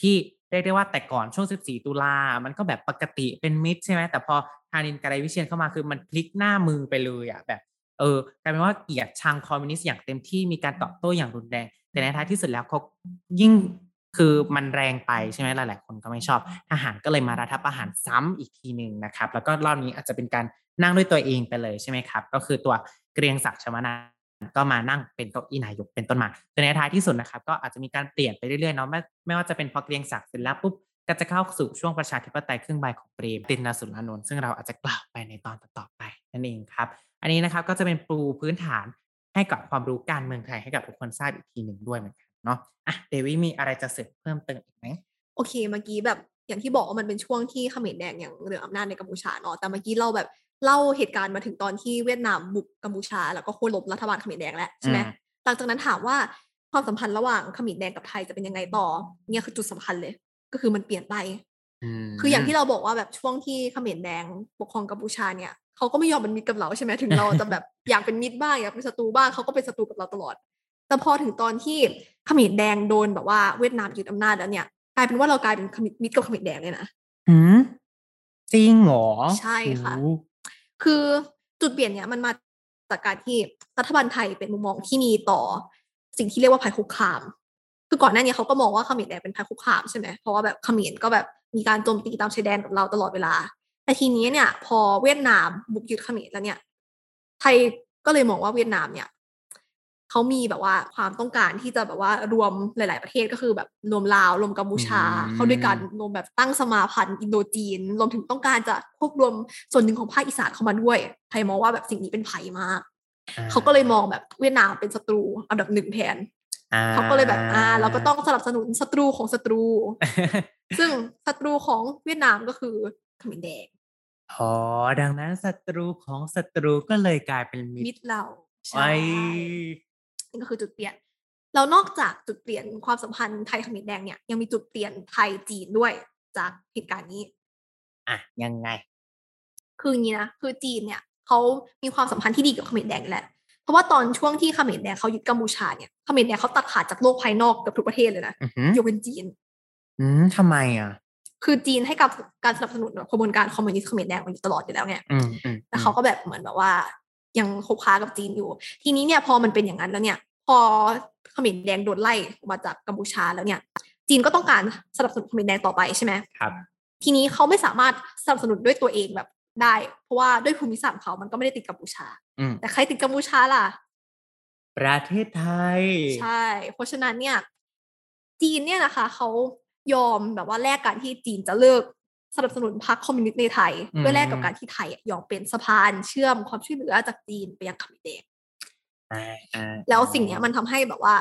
ที่ เรียกได้ว่าแต่ก่อนช่วง 14 ตุลา มันก็แบบปกติเป็นมิตรใช่ไหมแต่พอธานินกรวิเชียนเข้ามาคือมันพลิกหน้ามือไปเลยอะแบบเออกลายเป็นว่าเกลียดชังคอมมิวนิสต์อย่างเต็มที่มีการตอบโต้อย่างรุนแรง แต่ในท้ายที่สุดแล้วเขายิ่งคือมันแรงไปใช่ไหมหลาย ๆ คนก็ไม่ชอบทหารก็เลยมารัฐประหารซ้ำอีกทีหนึ่งนะครับ แล้วก็รอบนี้อาจจะเป็นการนั่งด้วยตัวเองไปเลยใช่ไหมครับ ก็คือตัวเกรียงศักดิ์ชมนา ก็มานั่งเป็นเก้าอี้นายกเป็นต้นมาแต่ในท้ายที่สุดนะครับ ก็อาจจะมีการเปลี่ยนไปเรื่อยๆเนาะไม่ไม่ว่าจะเป็นพอเกรียงศักดิ์เสร็จแล้วปุ๊บก็จะเข้าสู่ช่วงประชาธิปไตยครึ่งใบของเปรมตินสุรานนท์ซึ่งเราอาจจะกล่าวไปในตอนต่อๆไปนั่นเองครับ อันนี้นะครับก็จะเป็นปูพื้นฐานให้กับความรู้การเมืองไทยให้กับทุกคนทราบอีกทีหนึ่งด้วยเหมือนกันเนาะอะเดวิมีอะไรจะเสริมเพิ่มเติมอีกไหมโอเคเมื่อกี้แบบอย่างที่บอกว่ามันเป็นช่วงที่เขมรแดงอย่างเหลืออำนาจในกัมพูชาเนาะแต่เมื่อกี้เราแบบ เล่าเหตุการณ์มาถึงตอนที่เวียดนามบุกกัมพูชา แล้วก็โค่นล้มรัฐบาลเขมรแดงแล้วใช่ไหมหลังจากนั้นถามว่าความสัมพันธ์ระหว่างเขมรแดงกับไทยจะเป็นยังไงต่อ เนี่ยคือจุดสำคัญเลย ก็คือมันเปลี่ยนไปคืออย่างที่เราบอกว่าแบบช่วงที่เขมรแดงปกครองกัมพูชาเนี่ยเขาก็ไม่ยอมเป็นมิตรกับเราใช่ไหมถึงเราจะแบบอยากเป็นมิตรบ้างอยากเป็นศัตรูบ้างเขาก็เป็นศัตรูกับเราตลอด แต่พอถึงตอนที่เขมรแดงโดนแบบว่าเวียดนามยึดอำนาจแล้วเนี่ยกลายเป็นว่าเรากลายเป็นมิตรกับเขมรแดงเลยนะอืมจริงเหรอใช่ค่ะ คือจุดเปลี่ยนเนี่ยมันมาจากการที่รัฐบาลไทยเป็นมุมมองที่มีต่อสิ่งที่เรียกว่าภัยคุกคาม คือก่อนหน้านี้เขาก็มองว่าเขมรแดงเป็นภัยคุกคามใช่ไหมเพราะว่าแบบเขมรก็แบบมีการโจมตีตามชายแดนกับเราตลอดเวลา แต่ทีนี้เนี่ย พอเวียดนามบุกยึดเขมรแล้วเนี่ย ไทยก็เลยมองว่าเวียดนามเนี่ย เขามีแบบว่าความต้องการที่จะแบบว่ารวมหลาย ๆ ประเทศก็คือแบบรวมลาวรวมกัมพูชา เข้าด้วยกันรวมแบบตั้งสมาพันธ์อินโดจีนรวมถึงต้องการจะควบรวมส่วนหนึ่งของภาคอีสานเข้ามาด้วยไทยมองว่าแบบสิ่งนี้เป็นภัยมากเขาก็เลยมองแบบเวียดนามเป็นศัตรูอันดับหนึ่งแทนเขาก็เลยแบบอ่าเราก็ต้องสนับสนุนศัตรูของศัตรู ซึ่งศัตรูของเวียดนามก็คือเขมรแดงอ๋อดังนั้นศัตรูของศัตรูก็เลยกลายเป็นมิมิตตรรเราไอ้ นี่ก็คือจุดเปลี่ยนแล้วนอกจากจุดเปลี่ยนความสัมพันธ์ไทยเขมรแดงเนี่ยยังมีจุดเปลี่ยนไทยจีนด้วยจากเหตุการณ์นี้ อะยังไง คืออย่างนี้นะคือจีนเนี่ยเขามีความสัมพันธ์ที่ดีกับเขมรแดงแหละเพราะว่าตอนช่วงที่เขมรแดงเขายึดกัมพูชาเนี่ยเขมรแดงเขาตัดขาดจากโลกภายนอกเกับทุกประเทศเลยนะอือหือยกเว้นจีน อืมทำไมอะ คือจีนให้กับการสนับสนุนกระบวนการคอมมิวนิสต์เขมรแดงมาอยู่ตลอดอยู่แล้วไงอืมอืมแต่เขาก็แบบเหมือนแบบว่า ยังคบค้ากับจีนอยู่ ทีนี้เนี่ยพอมันเป็นอย่างนั้นแล้วเนี่ย พอเขมรแดงโดนไล่ออกมาจากกัมพูชาแล้วเนี่ย จีนก็ต้องการสนับสนุนเขมรแดงต่อไปใช่ไหมครับ ทีนี้เขาไม่สามารถสนับสนุนด้วยตัวเองแบบได้ เพราะว่าด้วยภูมิศาสตร์ของเขามันก็ไม่ได้ติดกัมพูชาอืมแต่ใครติดกัมพูชาล่ะ ประเทศไทย ใช่ เพราะฉะนั้นเนี่ย จีนเนี่ยนะคะเขายอมแบบว่าแลกการที่จีนจะเลิก สนับสนุนพรรคคอมมิวนิสต์ในไทยอืมเพื่อแลกกับการที่ไทยอะยอมเป็นสะพานเชื่อมความช่วยเหลือจากจีนไปยังเขมรแดงอ่าอ่าแล้วสิ่งเนี้ยมันทำให้แบบว่า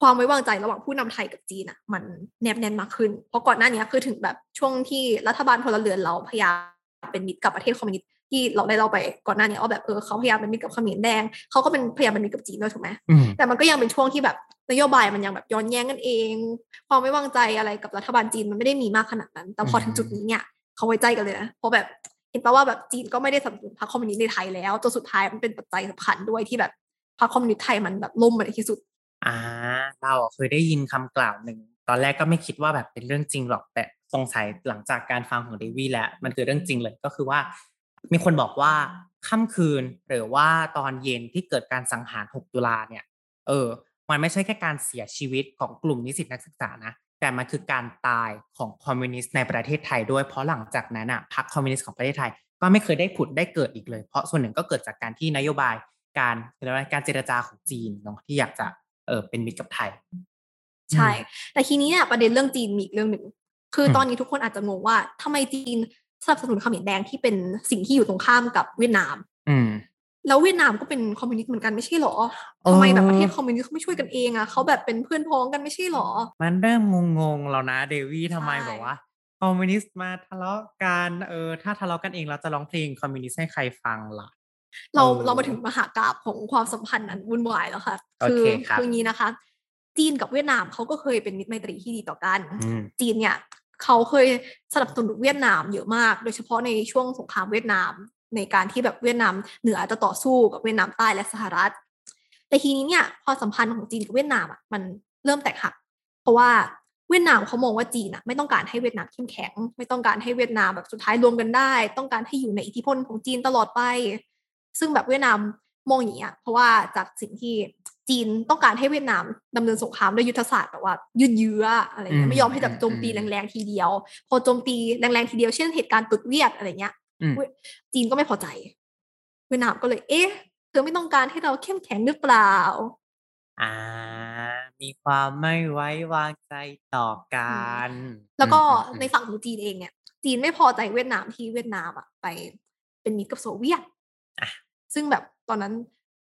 ความไว้วางใจระหว่างผู้นำไทยกับจีนอะ มันแนบแน่นมากขึ้น เพราะก่อนหน้านี้คือถึงแบบช่วงที่รัฐบาลพลเรือนเราพยายามเป็นมิตรกับประเทศคอมมิวนิสต์ ที่เราได้เล่าไปก่อนหน้านี้ว่าแบบเออเขาพยายามเป็นมิตรกับเขมรแดงเขาก็เป็นพยายามเป็นมิตรกับจีนด้วยถูกไหมอืมแต่มันก็ยังเป็นช่วงที่แบบนโยบายมันยังแบบย้อนแย้งกันเอง ความไม่วางใจอะไรกับรัฐบาลจีนมันไม่ได้มีมากขนาดนั้น แต่พอถึงจุดนี้เนี่ยเขาไว้ใจกันเลยนะเพราะแบบเห็นปะว่าแบบจีนก็ไม่ได้สนับสนุนพรรคคอมมิวนิสต์ในไทยแล้วจนสุดท้ายมันเป็นปัจจัยสำคัญด้วยที่แบบพรรคคอมมิวนิสต์ไทยมันแบบล่มมาในที่สุด อ่า เราอะเคยได้ยินคำกล่าวหนึ่งตอนแรกก็ไม่คิดว่าแบบเป็นเรื่องจริงหรอกแต่สงสัยหลังจากการฟังของเดวี่แล้วมันคือเรื่องจริงเลยก็คือว่า มีคนบอกว่าค่ำคืนหรือว่าตอนเย็นที่เกิดการสังหาร 6 ตุลาเนี่ยเออมันไม่ใช่แค่การเสียชีวิตของกลุ่มนิสิตนักศึกษานะแต่มันคือการตายของคอมมิวนิสต์ในประเทศไทยด้วยเพราะหลังจากนั้นอะพรรคคอมมิวนิสต์ของประเทศไทย ก็ไม่เคยได้ผุดได้เกิดอีกเลย เพราะส่วนหนึ่งก็เกิดจากการที่นโยบายการเรียกว่าการเจรจาของจีนเนาะที่อยากจะเออเป็นมิตรกับไทย ใช่ แต่ทีนี้เนี่ยประเด็นเรื่องจีนมีอีกเรื่องหนึ่งคืออืมตอนนี้ทุกคนอาจจะงงว่าทำไมจีน สนับสนุนเขมรแดงที่เป็นสิ่งที่อยู่ตรงข้ามกับเวียดนาม อืมแล้วเวียดนามก็เป็นคอมมิวนิสต์เหมือนกันไม่ใช่หรอเออทำไมแบบประเทศคอมมิวนิสต์เขาไม่ช่วยกันเองอะเขาแบบเป็นเพื่อนพ้องกันไม่ใช่หรอ มันเริ่มงงๆแล้วนะเดวี่ทำไมใช่แบบว่าคอมมิวนิสต์มาทะเลาะกันเออถ้าทะเลาะกันเองเราจะร้องเพลงคอมมิวนิสต์ให้ใครฟังล่ะ เราเออเรามาถึงมหากราบของความสัมพันธ์นั้นวุ่นวายแล้วค่ะโอเคครับคืออย่างนี้นะคะ จีนกับเวียดนามเขาก็เคยเป็นมิตรไมตรีที่ดีต่อกันอืมจีนเนี่ย เขาเคยสนับสนุนเวียดนามเยอะมาก โดยเฉพาะในช่วงสงครามเวียดนาม ในการที่แบบเวียดนามเหนือจะต่อสู้กับเวียดนามใต้และสหรัฐ แต่ทีนี้เนี่ยพอสัมพันธ์ของจีนกับเวียดนามอะมันเริ่มแตกหัก เพราะว่าเวียดนามเขามองว่าจีนอะไม่ต้องการให้เวียดนามเข้มแข็ง ไม่ต้องการให้เวียดนามแบบสุดท้ายรวมกันได้ ต้องการให้อยู่ในอิทธิพลของจีนตลอดไป ซึ่งแบบเวียดนามมองอย่างนี้ยเพราะว่าจากสิ่งที่ จีนต้องการให้เวียดนามดำเนินสงครามด้วยยุทธศาสตร์แบบว่ายืดเยื้ออะไรเงี้อืยมไม่ยอมให้แบบโจมตีอืมแรงๆทีเดียว พอโจมตีแรงๆทีเดียวเช่นเหตุการณ์ตุดเวียดอะไรเงี้ยอืมเว้ยจีนก็ไม่พอใจ เวียดนามก็เลย เอ๊ะ เธอไม่ต้องการให้เราเข้มแข็งหรือเปล่า อ่า มีความไม่ไว้วางใจต่อกัน แล้วก็อืมอืมในฝั่งของจีนเองเนี่ย จีนไม่พอใจเวียดนามที่เวียดนามอะไปเป็นมิตรกับโซเวียตอะซึ่งแบบตอนนั้น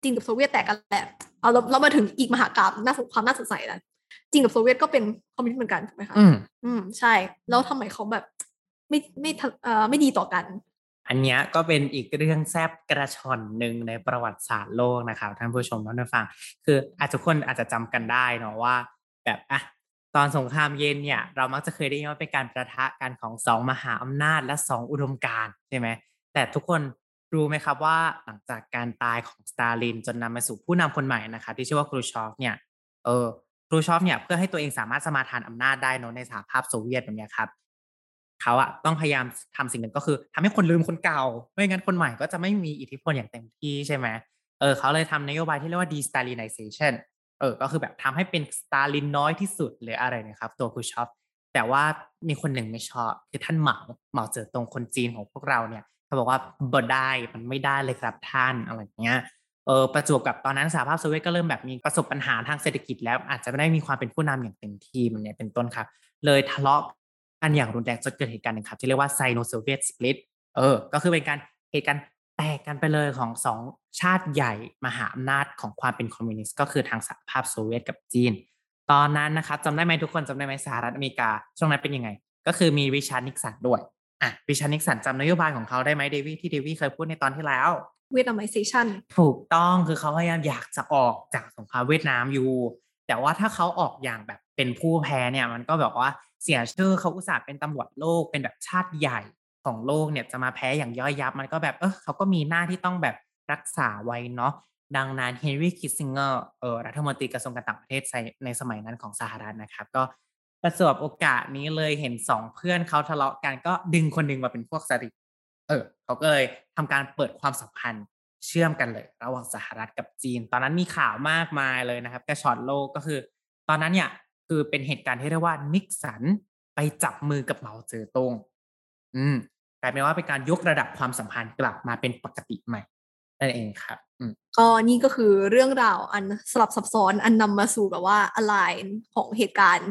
จีนกับโซเวียตแตกกันแหละเอาเราเรามาถึงอีกมหากราบน่าสนความน่าสงสัยแล้วจีนกับโซเวียตก็เป็นคอมมิวนิสต์เหมือนกันถูกไหมคะอืมอืมใช่ แล้วทำไมเขาแบบ ไม่ไม่ทะเอ่อไม่ดีต่อกัน อันเนี้ยก็เป็นอีกเรื่องแซบกระชอนหนึ่งในประวัติศาสตร์โลกนะครับท่านผู้ชมท่านผู้ฟัง คืออาจจะคนอาจจะจำกันได้เนาะว่า แบบอะตอนสงครามเย็นเนี่ย เรามักจะเคยได้ยินว่าเป็นการประทะกันของสองมหาอำนาจและสองอุดมการณ์ใช่ไหมแต่ทุกคน รู้ไหมครับว่าหลังจากการตายของสตาลินจนนำมาสู่ผู้นำคนใหม่นะครับที่ชื่อว่าครูชอฟเนี่ยเออครูชอฟเนี่ยเพื่อให้ตัวเองสามารถสมาทานอำนาจได้เนอะในสหภาพโซเวียตแบบนี้ครับเขาอะต้องพยายามทำสิ่งหนึ่งก็คือทำให้คนลืมคนเก่า ไม่งั้นคนใหม่ก็จะไม่มีอิทธิพลอย่างเต็มที่ใช่ไหมเออเขาเลยทำนโยบายที่เรียกว่า de-Stalinization เออก็คือแบบทำให้เป็นสตาลินน้อยที่สุดหรืออะไรนะครับ ตัวคูชอฟแต่ว่ามีคนหนึ่งไม่ชอบคือท่านเหมาเหมาเจ๋อตรงคนจีนของพวกเราเนี่ย เขาบอกว่าบ่ได้มันไม่ได้เลยครับท่านอะไรอย่างเงี้ยเออประจวบกับตอนนั้นสหภาพโซเวียตก็เริ่มแบบมีประสบปัญหาทางเศรษฐกิจแล้วอาจจะไม่ได้มีความเป็นผู้นำอย่างเต็มที่มันเนี่ยเป็นต้นครับ เลยทะเลาะกันอย่างรุนแรงจนเกิดเหตุการณ์หนึ่งครับที่เรียกว่า Sino-Soviet Split เออ ก็คือเป็นการเหตุการณ์แตกกันไปเลยของสองชาติใหญ่มหาอำนาจของความเป็นคอมมิวนิสต์ก็คือทางสหภาพโซเวียตกับจีน ตอนนั้นนะครับจำได้ไหมทุกคนจำได้ไหมสหรัฐอเมริกา ช่วงนั้นเป็นยังไง ก็คือมีริชาร์ดนิกสันด้วย อะริชาร์ดนิกสันจำนโยบายของเขาได้ไหมเดวี่ที่เดวี่เคยพูดในตอนที่แล้วVietnamization ถูกต้องคือเขาพยายามอยากจะออกจากสงครามเวียดนามอยู่ แต่ว่าถ้าเขาออกอย่างแบบเป็นผู้แพ้เนี่ย มันก็แบบว่าเสียชื่อเขาอุตส่าห์เป็นตำรวจโลกเป็นแบบชาติใหญ่ของโลกเนี่ยจะมาแพ้อย่างย่อยยับ มันก็แบบเออเขาก็มีหน้าที่ต้องแบบรักษาไว้เนาะดังนั้นเฮนรี่คิสซิงเกอร์เออรัฐมนตรีกระทรวงการต่างประเทศในในสมัยนั้นของสหรัฐนะครับ ก็ ประสบโอกาสนี้เลยเห็นสองเพื่อนเขาทะเลาะกันก็ดึงคนหนึ่งมาเป็นพวกสิเออเขาก็เลยทำการเปิดความสัมพันธ์เชื่อมกันเลย ระหว่างสหรัฐกับจีน ตอนนั้นมีข่าวมากมายเลยนะครับกระชอนโลกก็คือ ตอนนั้นเนี่ยคือเป็นเหตุการณ์ที่เรียกว่านิกสันไปจับมือกับเหมาเจ๋อตงอืมกลายเป็นว่าเป็นการยกระดับความสัมพันธ์กลับมาเป็นปกติใหม่นั่นเองครับอืมก็นี่ก็คือเรื่องราวอันสลับซับซ้อนอันนำมาสู่แบบว่าอะไรของเหตุการณ์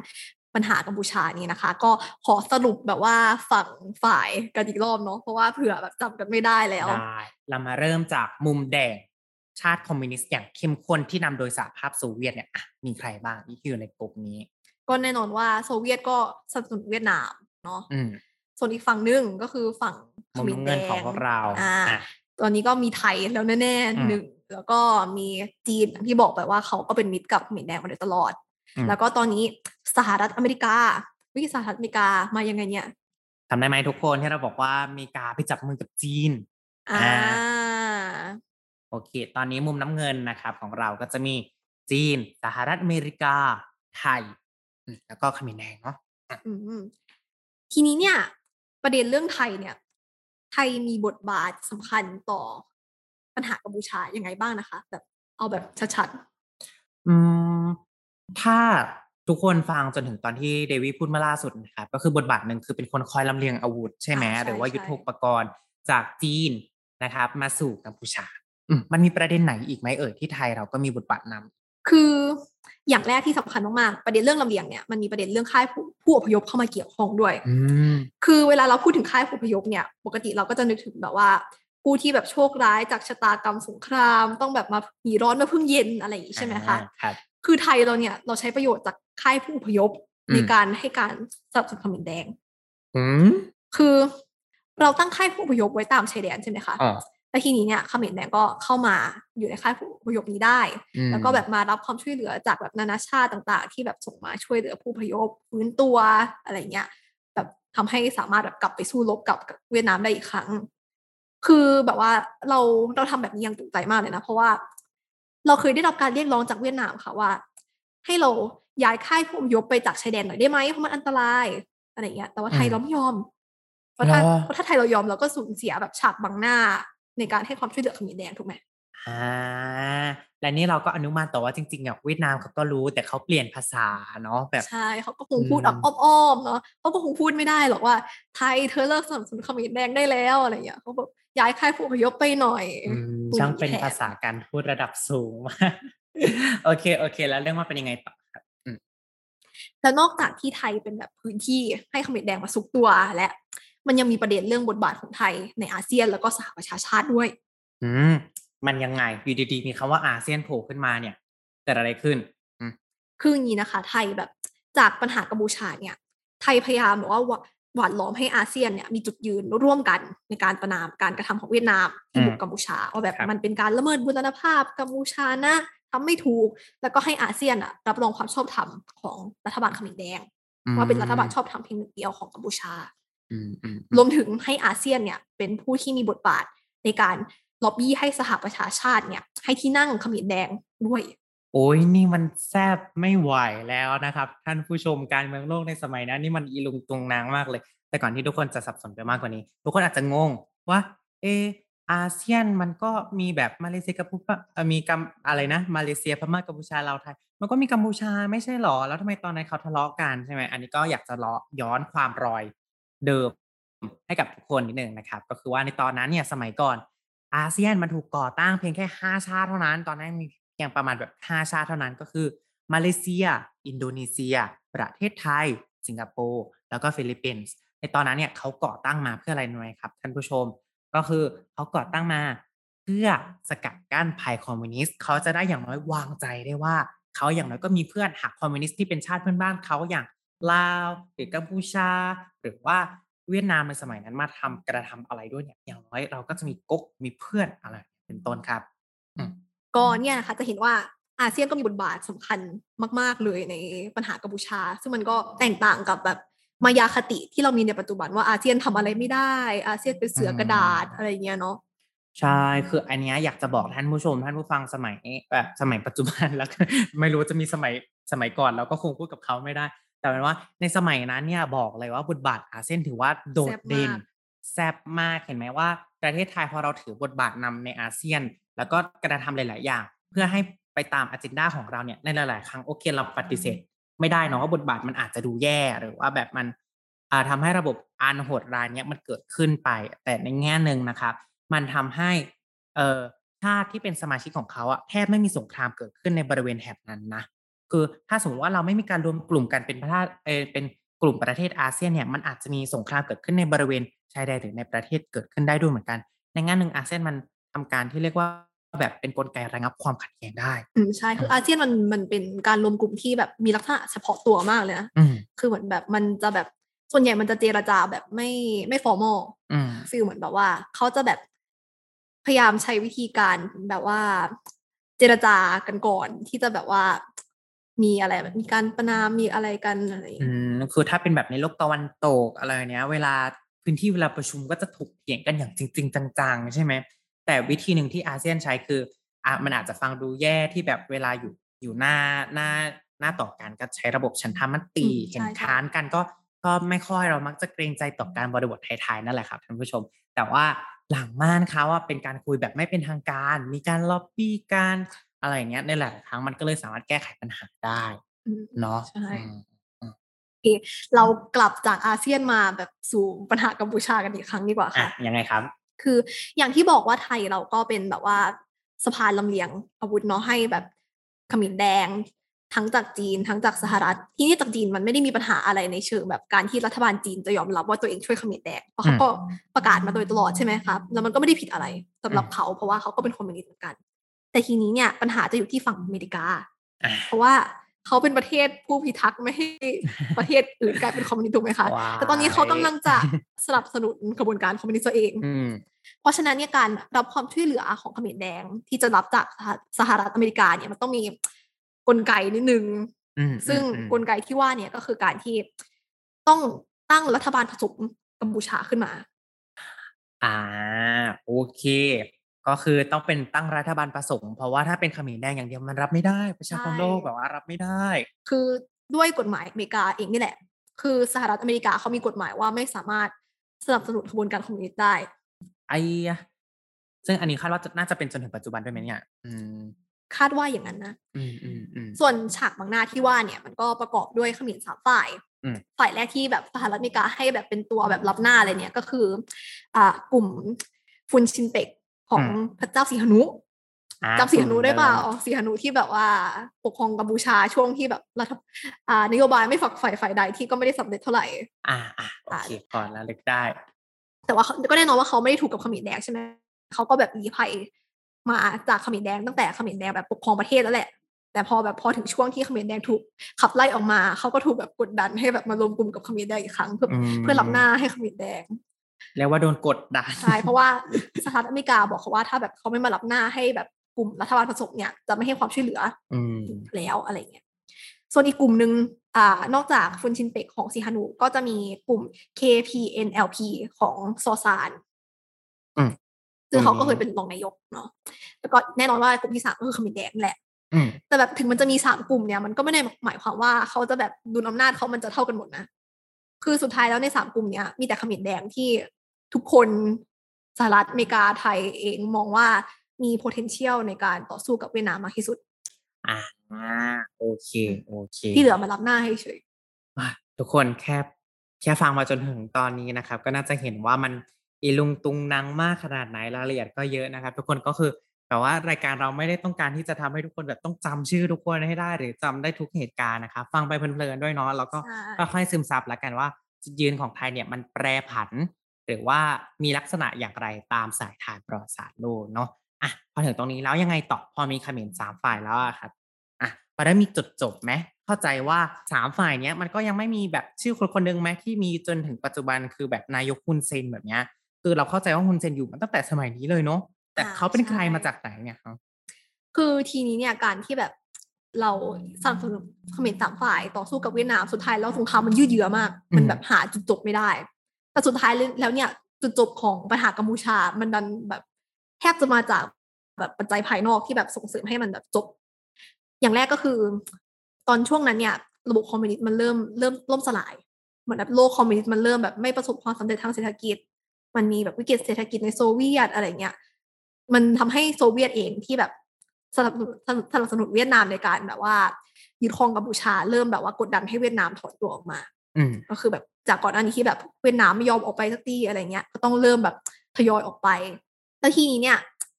ปัญหากัมพูชานี่นะคะ ก็ขอสรุปแบบว่าฝั่งฝ่ายกันอีกรอบเนาะเพราะว่าเผื่อแบบจำกันไม่ได้แล้วได้เรามาเริ่มจากมุมแดงชาติคอมมิวนิสต์อย่างเข้มข้นที่นำโดยสหภาพโซเวียตเนี่ยอะมีใครบ้างที่อยู่ในกลุ่มนี้ ก็แน่นอนว่าโซเวียตก็สนับสนุนเวียดนามเนาะอืมส่วนอีกฝั่งหนึ่งก็คือฝั่งเขมรแดงมุมน้ำแดเงินของพวกเราอ่าอะตอนนี้ก็มีไทยแล้วแน่อืมๆหนึ่งแล้วก็มีจีนอย่างที่บอกไปว่าเขาก็เป็นมิตรกับเขมรแดงมาโดยตลอดอืม แล้วก็ตอนนี้สหรัฐอเมริกา วิสหรัฐอเมริกามายังไงเนี่ยทำได้ไหมทุกคนที่เราบอกว่าอเมริกาไปจับมือกับจีนอ่าอ่าโอเค ตอนนี้มุมน้ำเงินนะครับ ของเราก็จะมีจีน สหรัฐอเมริกา ไทยอืมแล้วก็เขมรแดงเนาะอืมทีนี้เนี่ย ประเด็นเรื่องไทยเนี่ย ไทยมีบทบาทสำคัญต่อปัญหากัมพูชายังไงบ้างนะคะ แบบเอาแบบชัดอืม ถ้าทุกคนฟังจนถึงตอนที่เดวี่พูดมาล่าสุดนะครับก็คือบทบาทหนึ่งคือเป็นคนคอยลำเลียงอาวุธใช่ไหมอ่าใช่หรือว่าใช่ยุทโธปกรณ์จากจีนนะครับ มาสู่กัมพูชาอืมมันมีประเด็นไหนอีกไหมเอ่ยที่ไทยเราก็มีบทบาทนำคืออย่างแรกที่สำคัญมากๆประเด็นเรื่องลำเลียงเนี่ยมันมีประเด็นเรื่องค่ายผู้ผู้อพยพเข้ามาเกี่ยวข้องด้วยอืมคือเวลาเราพูดถึงค่ายผู้อพยพเนี่ย ปกติเราก็จะนึกถึงแบบว่าผู้ที่แบบโชคร้ายจากชะตากรรมสงคราม ต้องแบบมาหนีร้อนมาพึ่งเย็นอะไรอย่างนี้ใช่ไหมคะอ่าครับคือไทยเราเนี่ย เราใช้ประโยชน์จากค่ายผู้อพยพอืมในการให้การสนับสนุนเขมรแดงอืมคือเราตั้งค่ายผู้อพยพไว้ตามชายแดนใช่ไหมคะอ๋อแล้วทีนี้เนี่ยเขมรแดงก็เข้ามาอยู่ในค่ายผู้อพยพนี้ได้อืมแล้วก็แบบมารับความช่วยเหลือจากแบบนานาชาติต่าง ๆ ที่แบบส่งมาช่วยเหลือผู้อพยพฟื้นตัวอะไรเงี้ย แบบทำให้สามารถแบบกลับไปสู้รบกับกับเวียดนามได้อีกครั้ง คือแบบว่าเราเราทำแบบนี้อยังตื่นใจมากเลยนะ เพราะว่า เราเคยได้รับการเรียกร้องจากเวียดนามค่ะว่า ให้เราย้ายค่ายผู้อพยพไปจากชายแดนหน่อยได้ไหมเพราะมันอันตรายอะไรเงี้ยแต่ว่าไทยอืมเราไม่ยอมเพราะถ้าเหรอเพราะถ้าไทยเรายอมเราก็สูญเสียแบบฉากบังหน้าในการให้ความช่วยเหลือเขมรแดงถูกไหมอ่าและนี่เราก็อนุมานต่อว่าจริงๆอะเวียดนามเขาก็รู้แต่เขาเปลี่ยนภาษาเนาะแบบใช่เขาก็คงพูดอืมแบบอ้อมๆเนาะเขาก็คงพูดไม่ได้หรอกว่าไทยเธอเลิกสนับสนุนเขมรแดงได้แล้วอะไรอย่างเงี้ยเขาแบบ ย้ายค่ายผู้อพยพไปหน่อยอืมพูดช่างเป็นแทนภาษาการพูดระดับสูงมากโอเคโอเค แล้วเรื่องมันเป็นยังไงต่อครับอืมแล้วนอกจากที่ไทยเป็นแบบพื้นที่ให้เขมรแดงมาซุกตัวและมันยังมีประเด็นเรื่องบทบาทของไทยในอาเซียนแล้วก็สหประชาชาติด้วย อืมมันยังไงอยู่ดีๆมีคำว่าอาเซียนโผล่ขึ้นมาเนี่ยเกิดอะไรขึ้นอืมคืออย่างนี้นะคะ ไทยแบบจากปัญหากัมพูชาเนี่ย ไทยพยายามบอกว่า หวหวานล้อมให้อาเซียนเนี่ยมีจุดยืนร่วมกันในการประนามการกระทำของเวียดนามที่บุกอืมกัมพูชาว่าแบบครับมันเป็นการละเมิดบูรณภาพกัมพูชานะทำไม่ถูก แล้วก็ให้อาเซียนอะรับรองความชอบธรรมของรัฐบาลเขมรแดง ว่าเป็นรัฐบาลชอบธรรมเพียงหนึ่งเดียวของกัมพูชาอืมอืมรวมถึงให้อาเซียนเนี่ยเป็นผู้ที่มีบทบาทในการล็อบบี้ให้สหประชาชาติเนี่ยให้ที่นั่งเขมรแดงด้วย โอ้ยนี่มันแซบไม่ไหวแล้วนะครับ ท่านผู้ชมการเมืองโลกในสมัยนั้นนี่มันอีลุงตุงนางมากเลย แต่ก่อนที่ทุกคนจะสับสนไปมากกว่านี้ ทุกคนอาจจะงงว่า เอออาเซียนมันก็มีแบบมาเลเซียกับพูเอ่อมีกัมอะไรนะ มาเลเซียพม่ากัมพูชาลาวไทย มันก็มีกัมพูชาไม่ใช่หรอ แล้วทำไมตอนนั้นเขาทะเลาะกันใช่ไหมอันนี้ก็อยากจะเลาะย้อนความรอยเดิมให้กับทุกคนนิดนึงนะครับ ก็คือว่าในตอนนั้นเนี่ยสมัยก่อนอาเซียนมันถูกก่อตั้งเพียงแค่ 5 ชาติเท่านั้น ตอนนั้นมี เพียงประมาณแบบ5ชาติเท่านั้นก็คือ มาเลเซีย อินโดนีเซีย ประเทศไทย สิงคโปร์แล้วก็ฟิลิปปินส์ในตอนนั้นเนี่ยเขาก่อตั้งมาเพื่ออะไรรู้ไหมครับท่านผู้ชม ก็คือเขาก่อตั้งมาเพื่อสกัดกั้นภัยคอมมิวนิสต์เขาจะได้อย่างน้อยวางใจได้ว่าเขาอย่างน้อยก็มีเพื่อนหากคอมมิวนิสต์ที่เป็นชาติเพื่อนบ้านเขาอย่างลาวหรือกัมพูชา หรือว่าเวียดนามในสมัยนั้นมาทำกระทำอะไรด้วยเนี่ยอย่างน้อยเราก็จะมีก๊กมีเพื่อนอะไรเป็นต้นครับ อืม ก็เนี่ยนะคะจะเห็นว่าอาเซียนก็มีบทบาทสำคัญมาก ๆ เลยในปัญหากัมพูชา ซึ่งมันก็แตกต่างกับแบบมายาคติที่เรามีในปัจจุบันว่าอาเซียนทำอะไรไม่ได้ อาเซียนเป็นเสือกระดาษอะไรเงี้ยเนาะใช่คืออันเนี้ยอยากจะบอกท่านผู้ชม ท่านผู้ฟังสมัยแบบสมัยปัจจุบันแล้วไม่รู้จะมีสมัยสมัยก่อนเราก็คงพูดกับเขาไม่ได้ แต่เป็นว่าในสมัยนั้นเนี่ยบอกเลยว่าบทบาทอาเซียนถือว่าโดดเด่นแซ่บมากเห็นไหมว่า ประเทศไทยพอเราถือบทบาทนำในอาเซียน แล้วก็กระทำหลาย ๆ อย่าง เพื่อให้ไปตามอ g e n d a ของเราเนี่ยในหลาย ๆ ครั้งโอเคเราปฏิเสธ ไม่ได้เนาะว่าบทบาทมันอาจจะดูแย่หรือว่าแบบมันอ่าทำให้ระบบอันโหดร้ายเนี้ยมันเกิดขึ้นไป แต่ในแง่หนึ่งนะครับ มันทำให้เอ่อชาติที่เป็นสมาชิกของเขาอะแทบไม่มีสงครามเกิดขึ้นในบริเวณแถบนั้นนะคือถ้าสมมติว่าเราไม่มีการรวมกลุ่มกันเป็นประเทศเออเป็นกลุ่มประเทศอาเซียนเนี่ยมันอาจจะมีสงครามเกิดขึ้นในบริเวณชายแดนหรือในประเทศเกิดขึ้นได้ด้วยเหมือนกัน ในงานหนึ่งอาเซียนมันทำการที่เรียกว่า แบบเป็นกลไกระงับความขัดแย้งได้ อืมใช่คืออาเซียนมันมันเป็นการรวมกลุ่มที่แบบมีลักษณะเฉพาะตัวมากเลยนะอืมคือเหมือนแบบมันจะแบบส่วนใหญ่มันจะเจรจาแบบไม่ไม่ฟอร์มอลอืมฟีลเหมือนแบบว่าเขาจะแบบพยายามใช้วิธีการแบบว่าเจรจากันก่อนที่จะแบบว่ามีอะไรแบบมีการประนามมีอะไรกันอะไรอย่างอืเงี้ยมคือถ้าเป็นแบบในโลกตะวันตกอะไรเนี้ย เวลาพื้นที่เวลาประชุมก็จะถกเถียงกันอย่างจริง ๆ จังๆ ใช่ไหม แต่วิธีหนึ่งที่อาเซียนใช้คืออะมันอาจจะฟังดูแย่ที่แบบเวลาอยู่อยู่หน้าหน้าหน้าต่อกันก็ใช้ระบบฉันทามติเห็นค้านกันก็ก็ไม่ค่อยเรามักจะเกรงใจต่อการบริบทไทยๆนั่นแหละครับท่านผู้ชม แต่ว่าหลังม่านเขาว่าเป็นการคุยแบบไม่เป็นทางการ มีการล็อบบี้การอะไรอย่างเงี้ยในหลายๆครั้งมันก็เลยสามารถแก้ไขปัญหาได้อืมเนาะใช่อืมเรากลับจากอาเซียนมาแบบสู่ปัญหากัมพูชากันอีกครั้งดีกว่าอะค่ะยังไงครับ คืออย่างที่บอกว่าไทยเราก็เป็นแบบว่าสะพานลำเลียงอาวุธเนาะให้แบบเขมิ้นแดง ทั้งจากจีนทั้งจากสหรัฐ ที่นี่จากจีนมันไม่ได้มีปัญหาอะไรในเชิงแบบการที่รัฐบาลจีนจะยอมรับว่าตัวเองช่วยเขมิ้นแดงเพราะเขาก็ประกาศมาโดยตลอดใช่ไหมครับแล้วมันก็ไม่ได้ผิดอะไรสำหรับเขา เพราะว่าเขาก็เป็นคอมมิวนิสต์เหมือนกัน แต่ทีนี้เนี่ยปัญหาจะอยู่ที่ฝั่งอเมริกาอะเพราะว่า เขาเป็นประเทศผู้พิทักษ์ไม่ให้ประเทศอื่นกลายเป็นคอมมิวนิสต์ถูกไหมคะว้ายแต่ตอนนี้เขากำลังจะสนับสนุนกระบวนการคอมมิวนิสต์ตัวเองอืมเพราะฉะนั้นเนี่ยการรับความช่วยเหลือของเขมรแดงที่จะรับจากสหสหรัฐอเมริกาเนี่ยมันต้องมีกลไกนิดนึงอืมซึ่งอืมกลไกที่ว่าเนี่ยก็คือการที่ต้องตั้งรัฐบาลผสมกัมพูชาขึ้นมา อ่า โอเค ก็คือต้องเป็นตั้งรัฐบาลผสมเพราะว่าถ้าเป็นเขมรแดงอย่างเดียวมันรับไม่ได้ ประชาคมใช่โลกแบบว่ารับไม่ได้ คือด้วยกฎหมายอเมริกาเองนี่แหละ คือสหรัฐอเมริกาเขามีกฎหมายว่าไม่สามารถสนับสนุนขบวนการคอมมิวนิสต์ได้ ไอ้ยะซึ่งอันนี้คาดว่าจะน่าจะเป็นจนถึงปัจจุบันด้วยไหมเนี่ยอืมคาดว่าอย่างนั้นนะอืมอืมอืมส่วนฉากบางหน้าที่ว่าเนี่ย มันก็ประกอบด้วยเขมรสามฝ่ายอืมฝ่ายแรกที่แบบสหรัฐอเมริกาให้แบบเป็นตัวแบบรับหน้าอะไรเนี่ยก็คือ อ่ากลุ่มฟุนชินเปก ของพระเจ้าสีหนุอ่าจำสีหนุได้เปล่ากลุ่มสีหนุที่แบบว่าปกครองกัมพูชาช่วงที่แบบรัฐอ่านโยบายไม่ฝักใฝ่ฝ่ายใดที่ก็ไม่ได้สำเร็จเท่าไหร่ อ่าอ่าโอเคพอแล้วลึกได้ แต่ว่าเขาก็แน่นอนว่าเขาไม่ได้ถูกกับเขมรแดงใช่ไหมเขาก็แบบลี้ภัยมาจากเขมรแดงตั้งแต่เขมรแดงแบบปกครองประเทศแล้วแหละ แต่พอแบบพอถึงช่วงที่เขมรแดงถูกขับไล่ออกมา เขาก็ถูกแบบกดดันให้แบบมารวมกลุ่มกับเขมรแดงอีกครั้ง เพื่ออืมเพื่อรับหน้าให้เขมรแดง เรียกว่าโดนกดดันใช่เพราะว่าสหรัฐอเมริกาบอกเขาว่าถ้าแบบเขาไม่มารับหน้าให้แบบกลุ่มรัฐบาลผสมเนี่ยจะไม่ให้ความช่วยเหลืออืมแล้วอะไรเงี้ยส่วนอีกกลุ่มหนึ่งอ่านอกจากฟุนชินเปกของซีฮานุก็จะมีกลุ่ม KPNLP ของซอซานอืมซึ่งเขาก็อืมเคยเป็นรองนายกเนาะแล้วก็แน่นอนว่ากลุ่มที่สามก็คือเขมรแดงนั่นแหละอืมแต่แบบถึงมันจะมีสามกลุ่มเนี่ยมันก็ไม่ได้หมายความว่าเขาจะแบบดุลอำนาจเขามันจะเท่ากันหมดนะ คือสุดท้ายแล้วในสามกลุ่มเนี้ยมีแต่เขมรแดงที่ทุกคนสหรัฐอเมริกาไทยเองมองว่ามี potential ในการต่อสู้กับเวียดนามมากที่สุด อ่าโอเคโอเค ที่เหลือมารับหน้าให้เฉยอะทุกคนแค่แค่ฟังมาจนถึงตอนนี้นะครับ ก็น่าจะเห็นว่ามันอีลุงตุงนังมากขนาดไหนรายละเอียดก็เยอะนะครับ ทุกคนก็คือ แบบว่ารายการเราไม่ได้ต้องการที่จะทำให้ทุกคนแบบต้องจำชื่อทุกคนให้ได้ หรือจำได้ทุกเหตุการณ์นะครับฟังไปเพลินๆด้วยเนาะแล้วก็ใช่ค่อยๆซึมซับแล้วกันว่าจุดยืนของไทยเนี่ยมันแปรผัน หรือว่ามีลักษณะอย่างไรตามสายทานประวัติศาสตร์โลกเนาะอะพอถึงตรงนี้แล้วยังไงต่อพอมีเขมรสามฝ่ายแล้วอะครับอะพอได้มีจุดจบไหมเข้าใจว่าสามฝ่ายเนี้ยมันก็ยังไม่มีแบบชื่อคนคนหนึ่งไหมที่มีจนถึงปัจจุบันคือแบบนายกฮุนเซนแบบเนี้ยคือเราเข้าใจว่าฮุนเซนอยู่มาตั้งแต่สมัยนี้เลยเนาะ แต่อ่าเขาเป็นใครใช่มาจากไหนเนี่ยครับคือทีนี้เนี่ยการที่แบบเราสนับสนุนเขมรสามฝ่ายต่อสู้กับเวียดนามสุดท้ายแล้วสงครามมันยืดเยื้อมาก มันแบบหาจุดจบไม่ได้ แต่สุดท้ายแล้วเนี่ยจุดจบของปัญหากัมพูชา มันดันแบบแทบจะมาจากแบบปัจจัยภายนอกที่แบบส่งเสริมให้มันแบบจบ อย่างแรกก็คือ ตอนช่วงนั้นเนี่ย ระบบคอมมิวนิสต์มันเริ่มเริ่มล่มสลาย เหมือนแบบโลกคอมมิวนิสต์มันเริ่มแบบไม่ประสบความสำเร็จทางเศรษฐกิจ มันมีแบบวิกฤตเศรษฐกิจในโซเวียตอะไรเงี้ย มันทำให้โซเวียตเองที่แบบสนับสนุนสนับสนุนเวียดนามในการแบบว่ายึดครองกัมพูชาเริ่มแบบว่ากดดันให้เวียดนามถอนตัวออกมาอืมก็คือแบบจากก่อนหน้านี้ที่แบบเวียดนามไม่ยอมออกไปสักทีอะไรเงี้ย ก็ต้องเริ่มแบบทยอยออกไปแล้วทีนี้เนี่ย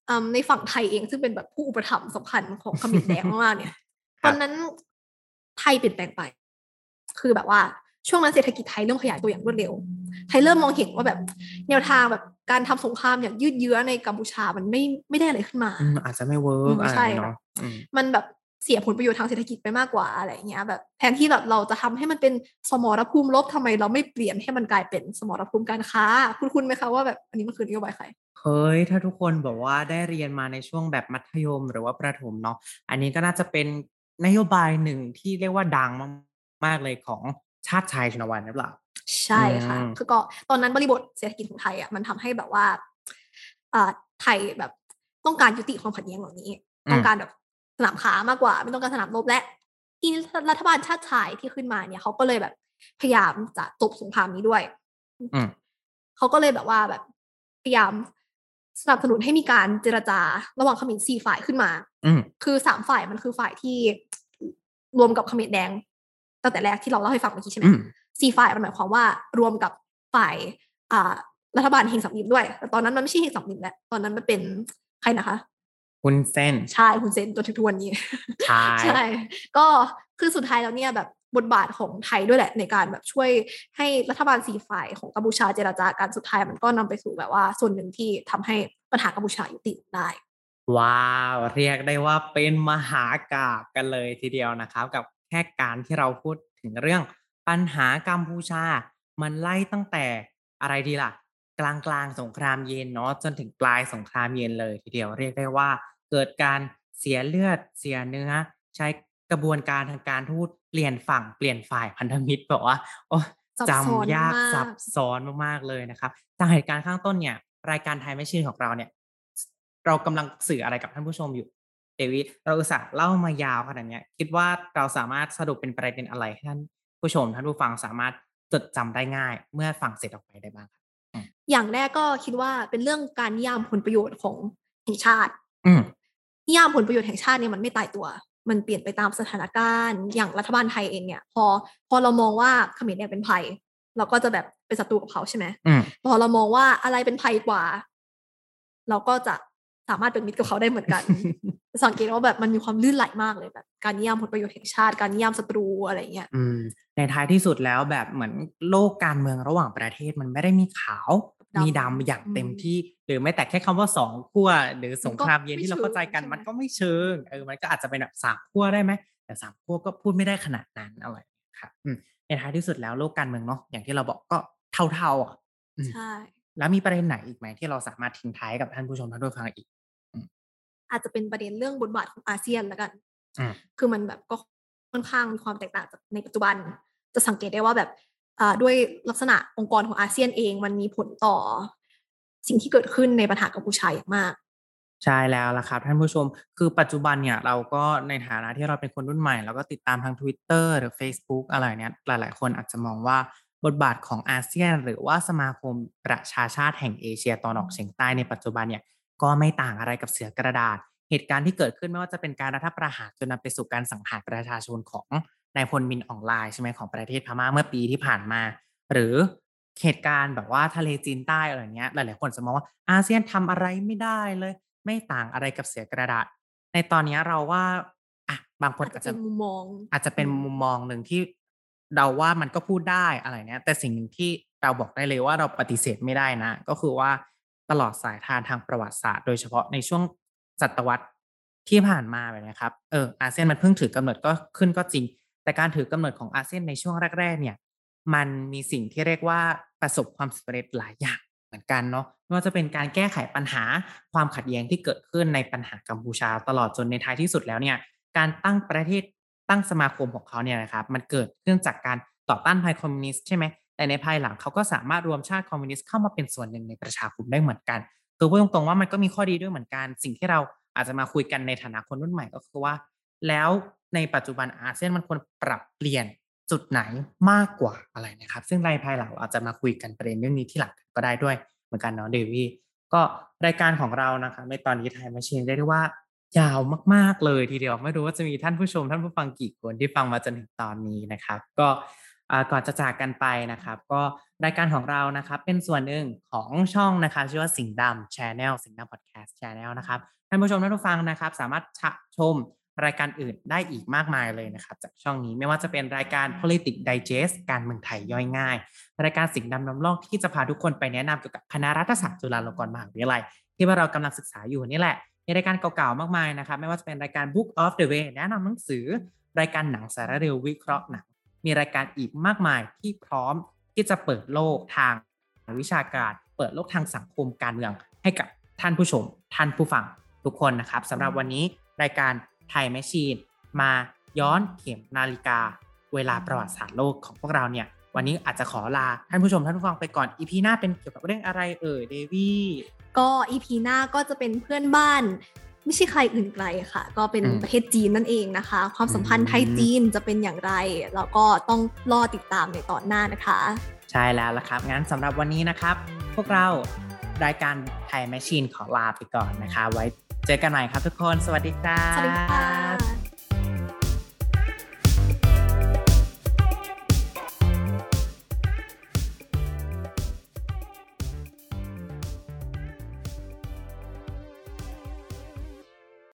อืมในฝั่งไทยเองซึ่งเป็นแบบผู้อุปถัมภ์สำคัญของเขมรแดงมากๆเนี่ยครัตอบนนั้นไทยเปลี่ยนแปลงไป คือแบบว่า ช่วงนั้นเศรษฐกิจไทยเริ่มขยายตัวอย่างรวดเร็ว ไทยเริ่มมองเห็นว่าแบบแนวทางแบบการทำสงครามอย่างยืดเยื้อในกัมพูชามันไม่ไม่ได้อะไรขึ้นมาอืมอาจจะไม่เวิร์อืกมอะไรใช่เนาะอืมมันแบบเสียผลประโยชน์ทางเศรษฐกิจไปมากกว่าอะไรอย่างเงี้ยแบบแทนที่แบบเราจะทำให้มันเป็นสมรภูมิลบทำไมเราไม่เปลี่ยนให้มันกลายเป็นสมรภูมิการค้า คุณคุณไหมคะว่าแบบอันนี้มันคือนโยบายใครเฮ้ยถ้าทุกคนบอกว่าได้เรียนมาในช่วงแบบมัธยมหรือว่าประถมเนาะอันนี้ก็น่าจะเป็นนโยบายหนึ่งที่เรียกว่าดังมากๆเลยของ ชาติชายชนวันหรือเปล่าใช่ค่ะอืมคือก็ตอนนั้นบริบทเศรษฐกิจของไทยอะมันทำให้แบบว่าอ่าไทยแบบต้องการยุติความขัดแย้งเหล่านี้ ต้องการแบบสนามค้ามากกว่า ไม่ต้องการสนามรบและที่รัฐบาลชาติชายที่ขึ้นมาเนี่ยเขาก็เลยแบบพยายามจะจบสงครามนี้ด้วยอืมเขาก็เลยแบบว่าแบบพยายามสนับสนุนให้มีการเจรจาระหว่างเขมรสี่ฝ่ายขึ้นมาอืมคือสามฝ่ายมันคือฝ่ายที่รวมกับเขมรแดง ตั้งแต่แรกที่เราเล่าให้ฟังเมื่อกี้ใช่ไหมอืมสี่ฝ่ายมันหมายความว่ารวมกับฝ่ายอ่ารัฐบาลเฮงสัมนิมด้วย แต่ตอนนั้นมันไม่ใช่เฮงสัมนิมแล้วตอนนั้นมันเป็นใครนะคะคุณเส้นใช่คุณเซนจนถึงทุกวันนี้ใช่ใช่ก็คือสุดท้ายแล้วเนี่ยแบบบทบาทของไทยด้วยแหละในการแบบช่วยให้รัฐบาลสี่ฝ่ายของกัมพูชาเจราจาการสุดท้ายมันก็นำไปสู่แบบว่า ส่วนหนึ่งที่ทำให้ปัญหากัมพูชายุติได้ ว้าว เรียกได้ว่าเป็นมหากาบกันเลยทีเดียวนะครับ กับ แค่การที่เราพูดถึงเรื่องปัญหากัมพูชา มันไล่ตั้งแต่อะไรดีล่ะ กลางกลางๆสงครามเย็นเนาะจนถึงปลายสงครามเย็นเลยทีเดียวเรียกได้ว่า เกิดการเสียเลือดเสียเนื้อ ใช้กระบวนการทางการทูตเปลี่ยนฝั่งเปลี่ยนฝ่ายพันธมิตรแบบว่าโอ้ซับซ้อนจำยากมากซับซ้อนมากๆเลยนะครับจากเหตุการณ์ข้างต้นเนี่ย รายการไทยไม่ชื่นของเราเนี่ย เรากำลังสื่ออะไรกับท่านผู้ชมอยู่ เดวิดเราอุตส่าห์เล่ามายาวขนาดเนี้ยคิดว่าเราสามารถสรุปเป็นประเด็นอะไรให้ท่านผู้ชมท่านผู้ฟังสามารถจดจำได้ง่าย เมื่อฟังเสร็จออกไปได้บ้างครับอย่างแรกก็คิดว่าเป็นเรื่องการนิยามผลประโยชน์ของแห่งชาติอืมนิยามผลประโยชน์แห่งชาติเนี่ยมันไม่ตายตัว มันเปลี่ยนไปตามสถานการณ์ อย่างรัฐบาลไทยเองเนี่ย พอพอเรามองว่าเขมรเนี่ยเป็นภัย เราก็จะแบบเป็นศัตรูกับเขาใช่ไหมอืมพอเรามองว่าอะไรเป็นภัยกว่า เราก็จะ สามารถเป็นมิตรกับเขาได้เหมือนกัน สังเกตว่าแบบมันมีความลื่นไหลมากเลยแบบ การนิยามผลประโยชน์แห่งชาติ การนิยามศัตรูอะไรเงี้ยอืมในท้ายที่สุดแล้วแบบเหมือนโลกการเมืองระหว่างประเทศมันไม่ได้มีขาวดำมีดำอย่างอืมเต็มที่ หรือแม้แต่แค่คำว่าสองขั้วหรือสงครามเย็นมันก็ที่เราเข้าใจกันไม่เชิงมันก็ไม่เชิงเออมันก็อาจจะเป็นแบบสามขั้วได้ไหมแต่สามขั้วก็พูดไม่ได้ขนาดนั้นอะไรอย่างเงี้ยครับอืมในท้ายที่สุดแล้วโลกการเมืองเนาะอย่างที่เราบอกก็เท่าๆอะอืมใช่แล้วมีประเด็นไหนอีกไหมที่เราสามารถทิ้งท้ายกับท่านผู้ชมท่านผู้ฟังอีก อาจจะเป็นประเด็นเรื่องบทบาทของอาเซียนแล้วกันอืมคือมันแบบก็ค่อนข้างมีความแตกต่างจากในปัจจุบัน จะสังเกตได้ว่าแบบอ่าด้วยลักษณะองค์กรของอาเซียนเองมันมีผลต่อ สิ่งที่เกิดขึ้นในปัญหากัมพูชาอย่างมากใช่แล้วล่ะครับท่านผู้ชม คือปัจจุบันเนี่ยเราก็ในฐานะที่เราเป็นคนรุ่นใหม่ เราก็ติดตามทาง Twitter หรือ Facebook อะไรเนี้ยหลาย ๆ คนอาจจะมองว่าบทบาทของอาเซียน หรือว่าสมาคมประชาชาติแห่งเอเชียตะวันออกเฉียงใต้ในปัจจุบันเนี่ย ก็ไม่ต่างอะไรกับเสือกระดาษ เหตุการณ์ที่เกิดขึ้นไม่ว่าจะเป็นการรัฐประหารจนนำไปสู่การสังหารประชาชนของนายพลมินอองไลน์ใช่ไหมของประเทศพม่าเมื่อปีที่ผ่านมา หรือเหตุการณ์แบบว่าทะเลจีนใต้อะไรเงี้ยหลาย ๆ คนจะมองว่าอาเซียนทำอะไรไม่ได้เลย ไม่ต่างอะไรกับเสือกระดาษ ในตอนเนี้ยเราว่าอะบางคนอาจอาจจะจะเป็นมุมมอง อาจจะเป็นมุมมองหนึ่งที่เราว่ามันก็พูดได้อะไรเนี้ยแต่สิ่งหนึ่งที่เราบอกได้เลยว่าเราปฏิเสธไม่ได้นะ ก็คือว่า ตลอดสายทานทางประวัติศาสตร์ โดยเฉพาะในช่วงศตวรรษที่ผ่านมาแบบนี้ครับเอออาเซียนมันเพิ่งถือกำเนิดก็ขึ้นก็จริง แต่การถือกำเนิดของอาเซียนในช่วงแรกๆเนี่ยมันมีสิ่งที่เรียกว่าประสบความสำเร็จหลายอย่างเหมือนกันเนาะไม่ว่าจะเป็นการแก้ไขปัญหาความขัดแย้งที่เกิดขึ้นในปัญหากัมพูชา ตลอดจนในท้ายที่สุดแล้วเนี่ยการตั้งประเทศตั้งสมาคมของเขาเนี่ยนะครับมันเกิดขึ้นจากการต่อต้านภัยคอมมิวนิสต์ใช่ไหม แต่ในภายหลังเขาก็สามารถรวมชาติคอมมิวนิสต์เข้ามาเป็นส่วนหนึ่งในประชาคมได้เหมือนกันคือพูดตรงๆว่ามันก็มีข้อดีด้วยเหมือนกัน สิ่งที่เราอาจจะมาคุยกันในฐานะคนรุ่นใหม่ก็คือว่า แล้วในปัจจุบันอาเซียนมันควรปรับเปลี่ยนจุดไหนมากกว่าอะไรนะครับ ซึ่งในภายหลังอาจจะมาคุยกันประเด็นเรื่องนี้ที่หลังก็ได้ด้วยเหมือนกันเนาะเดวี่ก็รายการของเรานะครับในตอนนี้ไทยมาชินได้เรียกว่ายาวมาก ๆ เลยทีเดียวไม่รู้ว่าจะมีท่านผู้ชมท่านผู้ฟังกี่คนที่ฟังมาจนถึงตอนนี้นะครับ ก็ ก่อนจะจากกันไปนะครับ ก็รายการของเรานะครับเป็นส่วนหนึ่งของช่องนะคะชื่อว่าสิงห์ดำ Channel สิงห์ดำ Podcast Channel นะครับท่านผู้ชมท่านผู้ฟังนะครับ สามารถชมรายการอื่นได้อีกมากมายเลยนะครับ จากช่องนี้ไม่ว่าจะเป็นรายการ politics digest การเมืองไทยย่อยง่าย รายการสิงห์ดำนำลองที่จะพาทุกคนไปแนะนำเกี่ยวกับคณะรัฐศาสตร์จุฬาลงกรณ์มหาวิทยาลัย ที่ว่าเรากำลังศึกษาอยู่นี่แหละมีรายการเก่าๆมากมายนะครับ ไม่ว่าจะเป็นรายการ Book of the Way แนะนำหนังสือ รายการหนังสารเร็ววิเคราะห์หนัง มีรายการอีกมากมายที่พร้อมที่จะเปิดโลกทางวิชาการ เปิดโลกทางสังคมการเมือง ให้กับท่านผู้ชม ท่านผู้ฟังทุกคนนะครับสำหรับวันนี้รายการไทยแมชชีนมาย้อนเข็มนาฬิกา เวลาประวัติศาสตร์โลกของพวกเราเนี่ย วันนี้อาจจะขอลาท่านผู้ชมท่านผู้ฟังไปก่อนอีพีหน้าเป็นเกี่ยวกับเรื่องอะไรเอ่ยเดวี่ก็อีพีหน้าก็จะเป็นเพื่อนบ้าน ไม่ใช่ใครอื่นไกลค่ะ ก็เป็นอืมประเทศจีนนั่นเองนะคะ ความสัมพันธ์ไทยอืมจีนจะเป็นอย่างไร แล้วก็ต้องรอติดตามในตอนหน้านะคะ ใช่แล้วล่ะครับงั้นสำหรับวันนี้นะครับ พวกเรารายการไทยแมชชีนขอลาไปก่อนนะคะ ไว้เจอกันใหม่ครับทุกคน สวัสดีครับสวัสดีค่ะ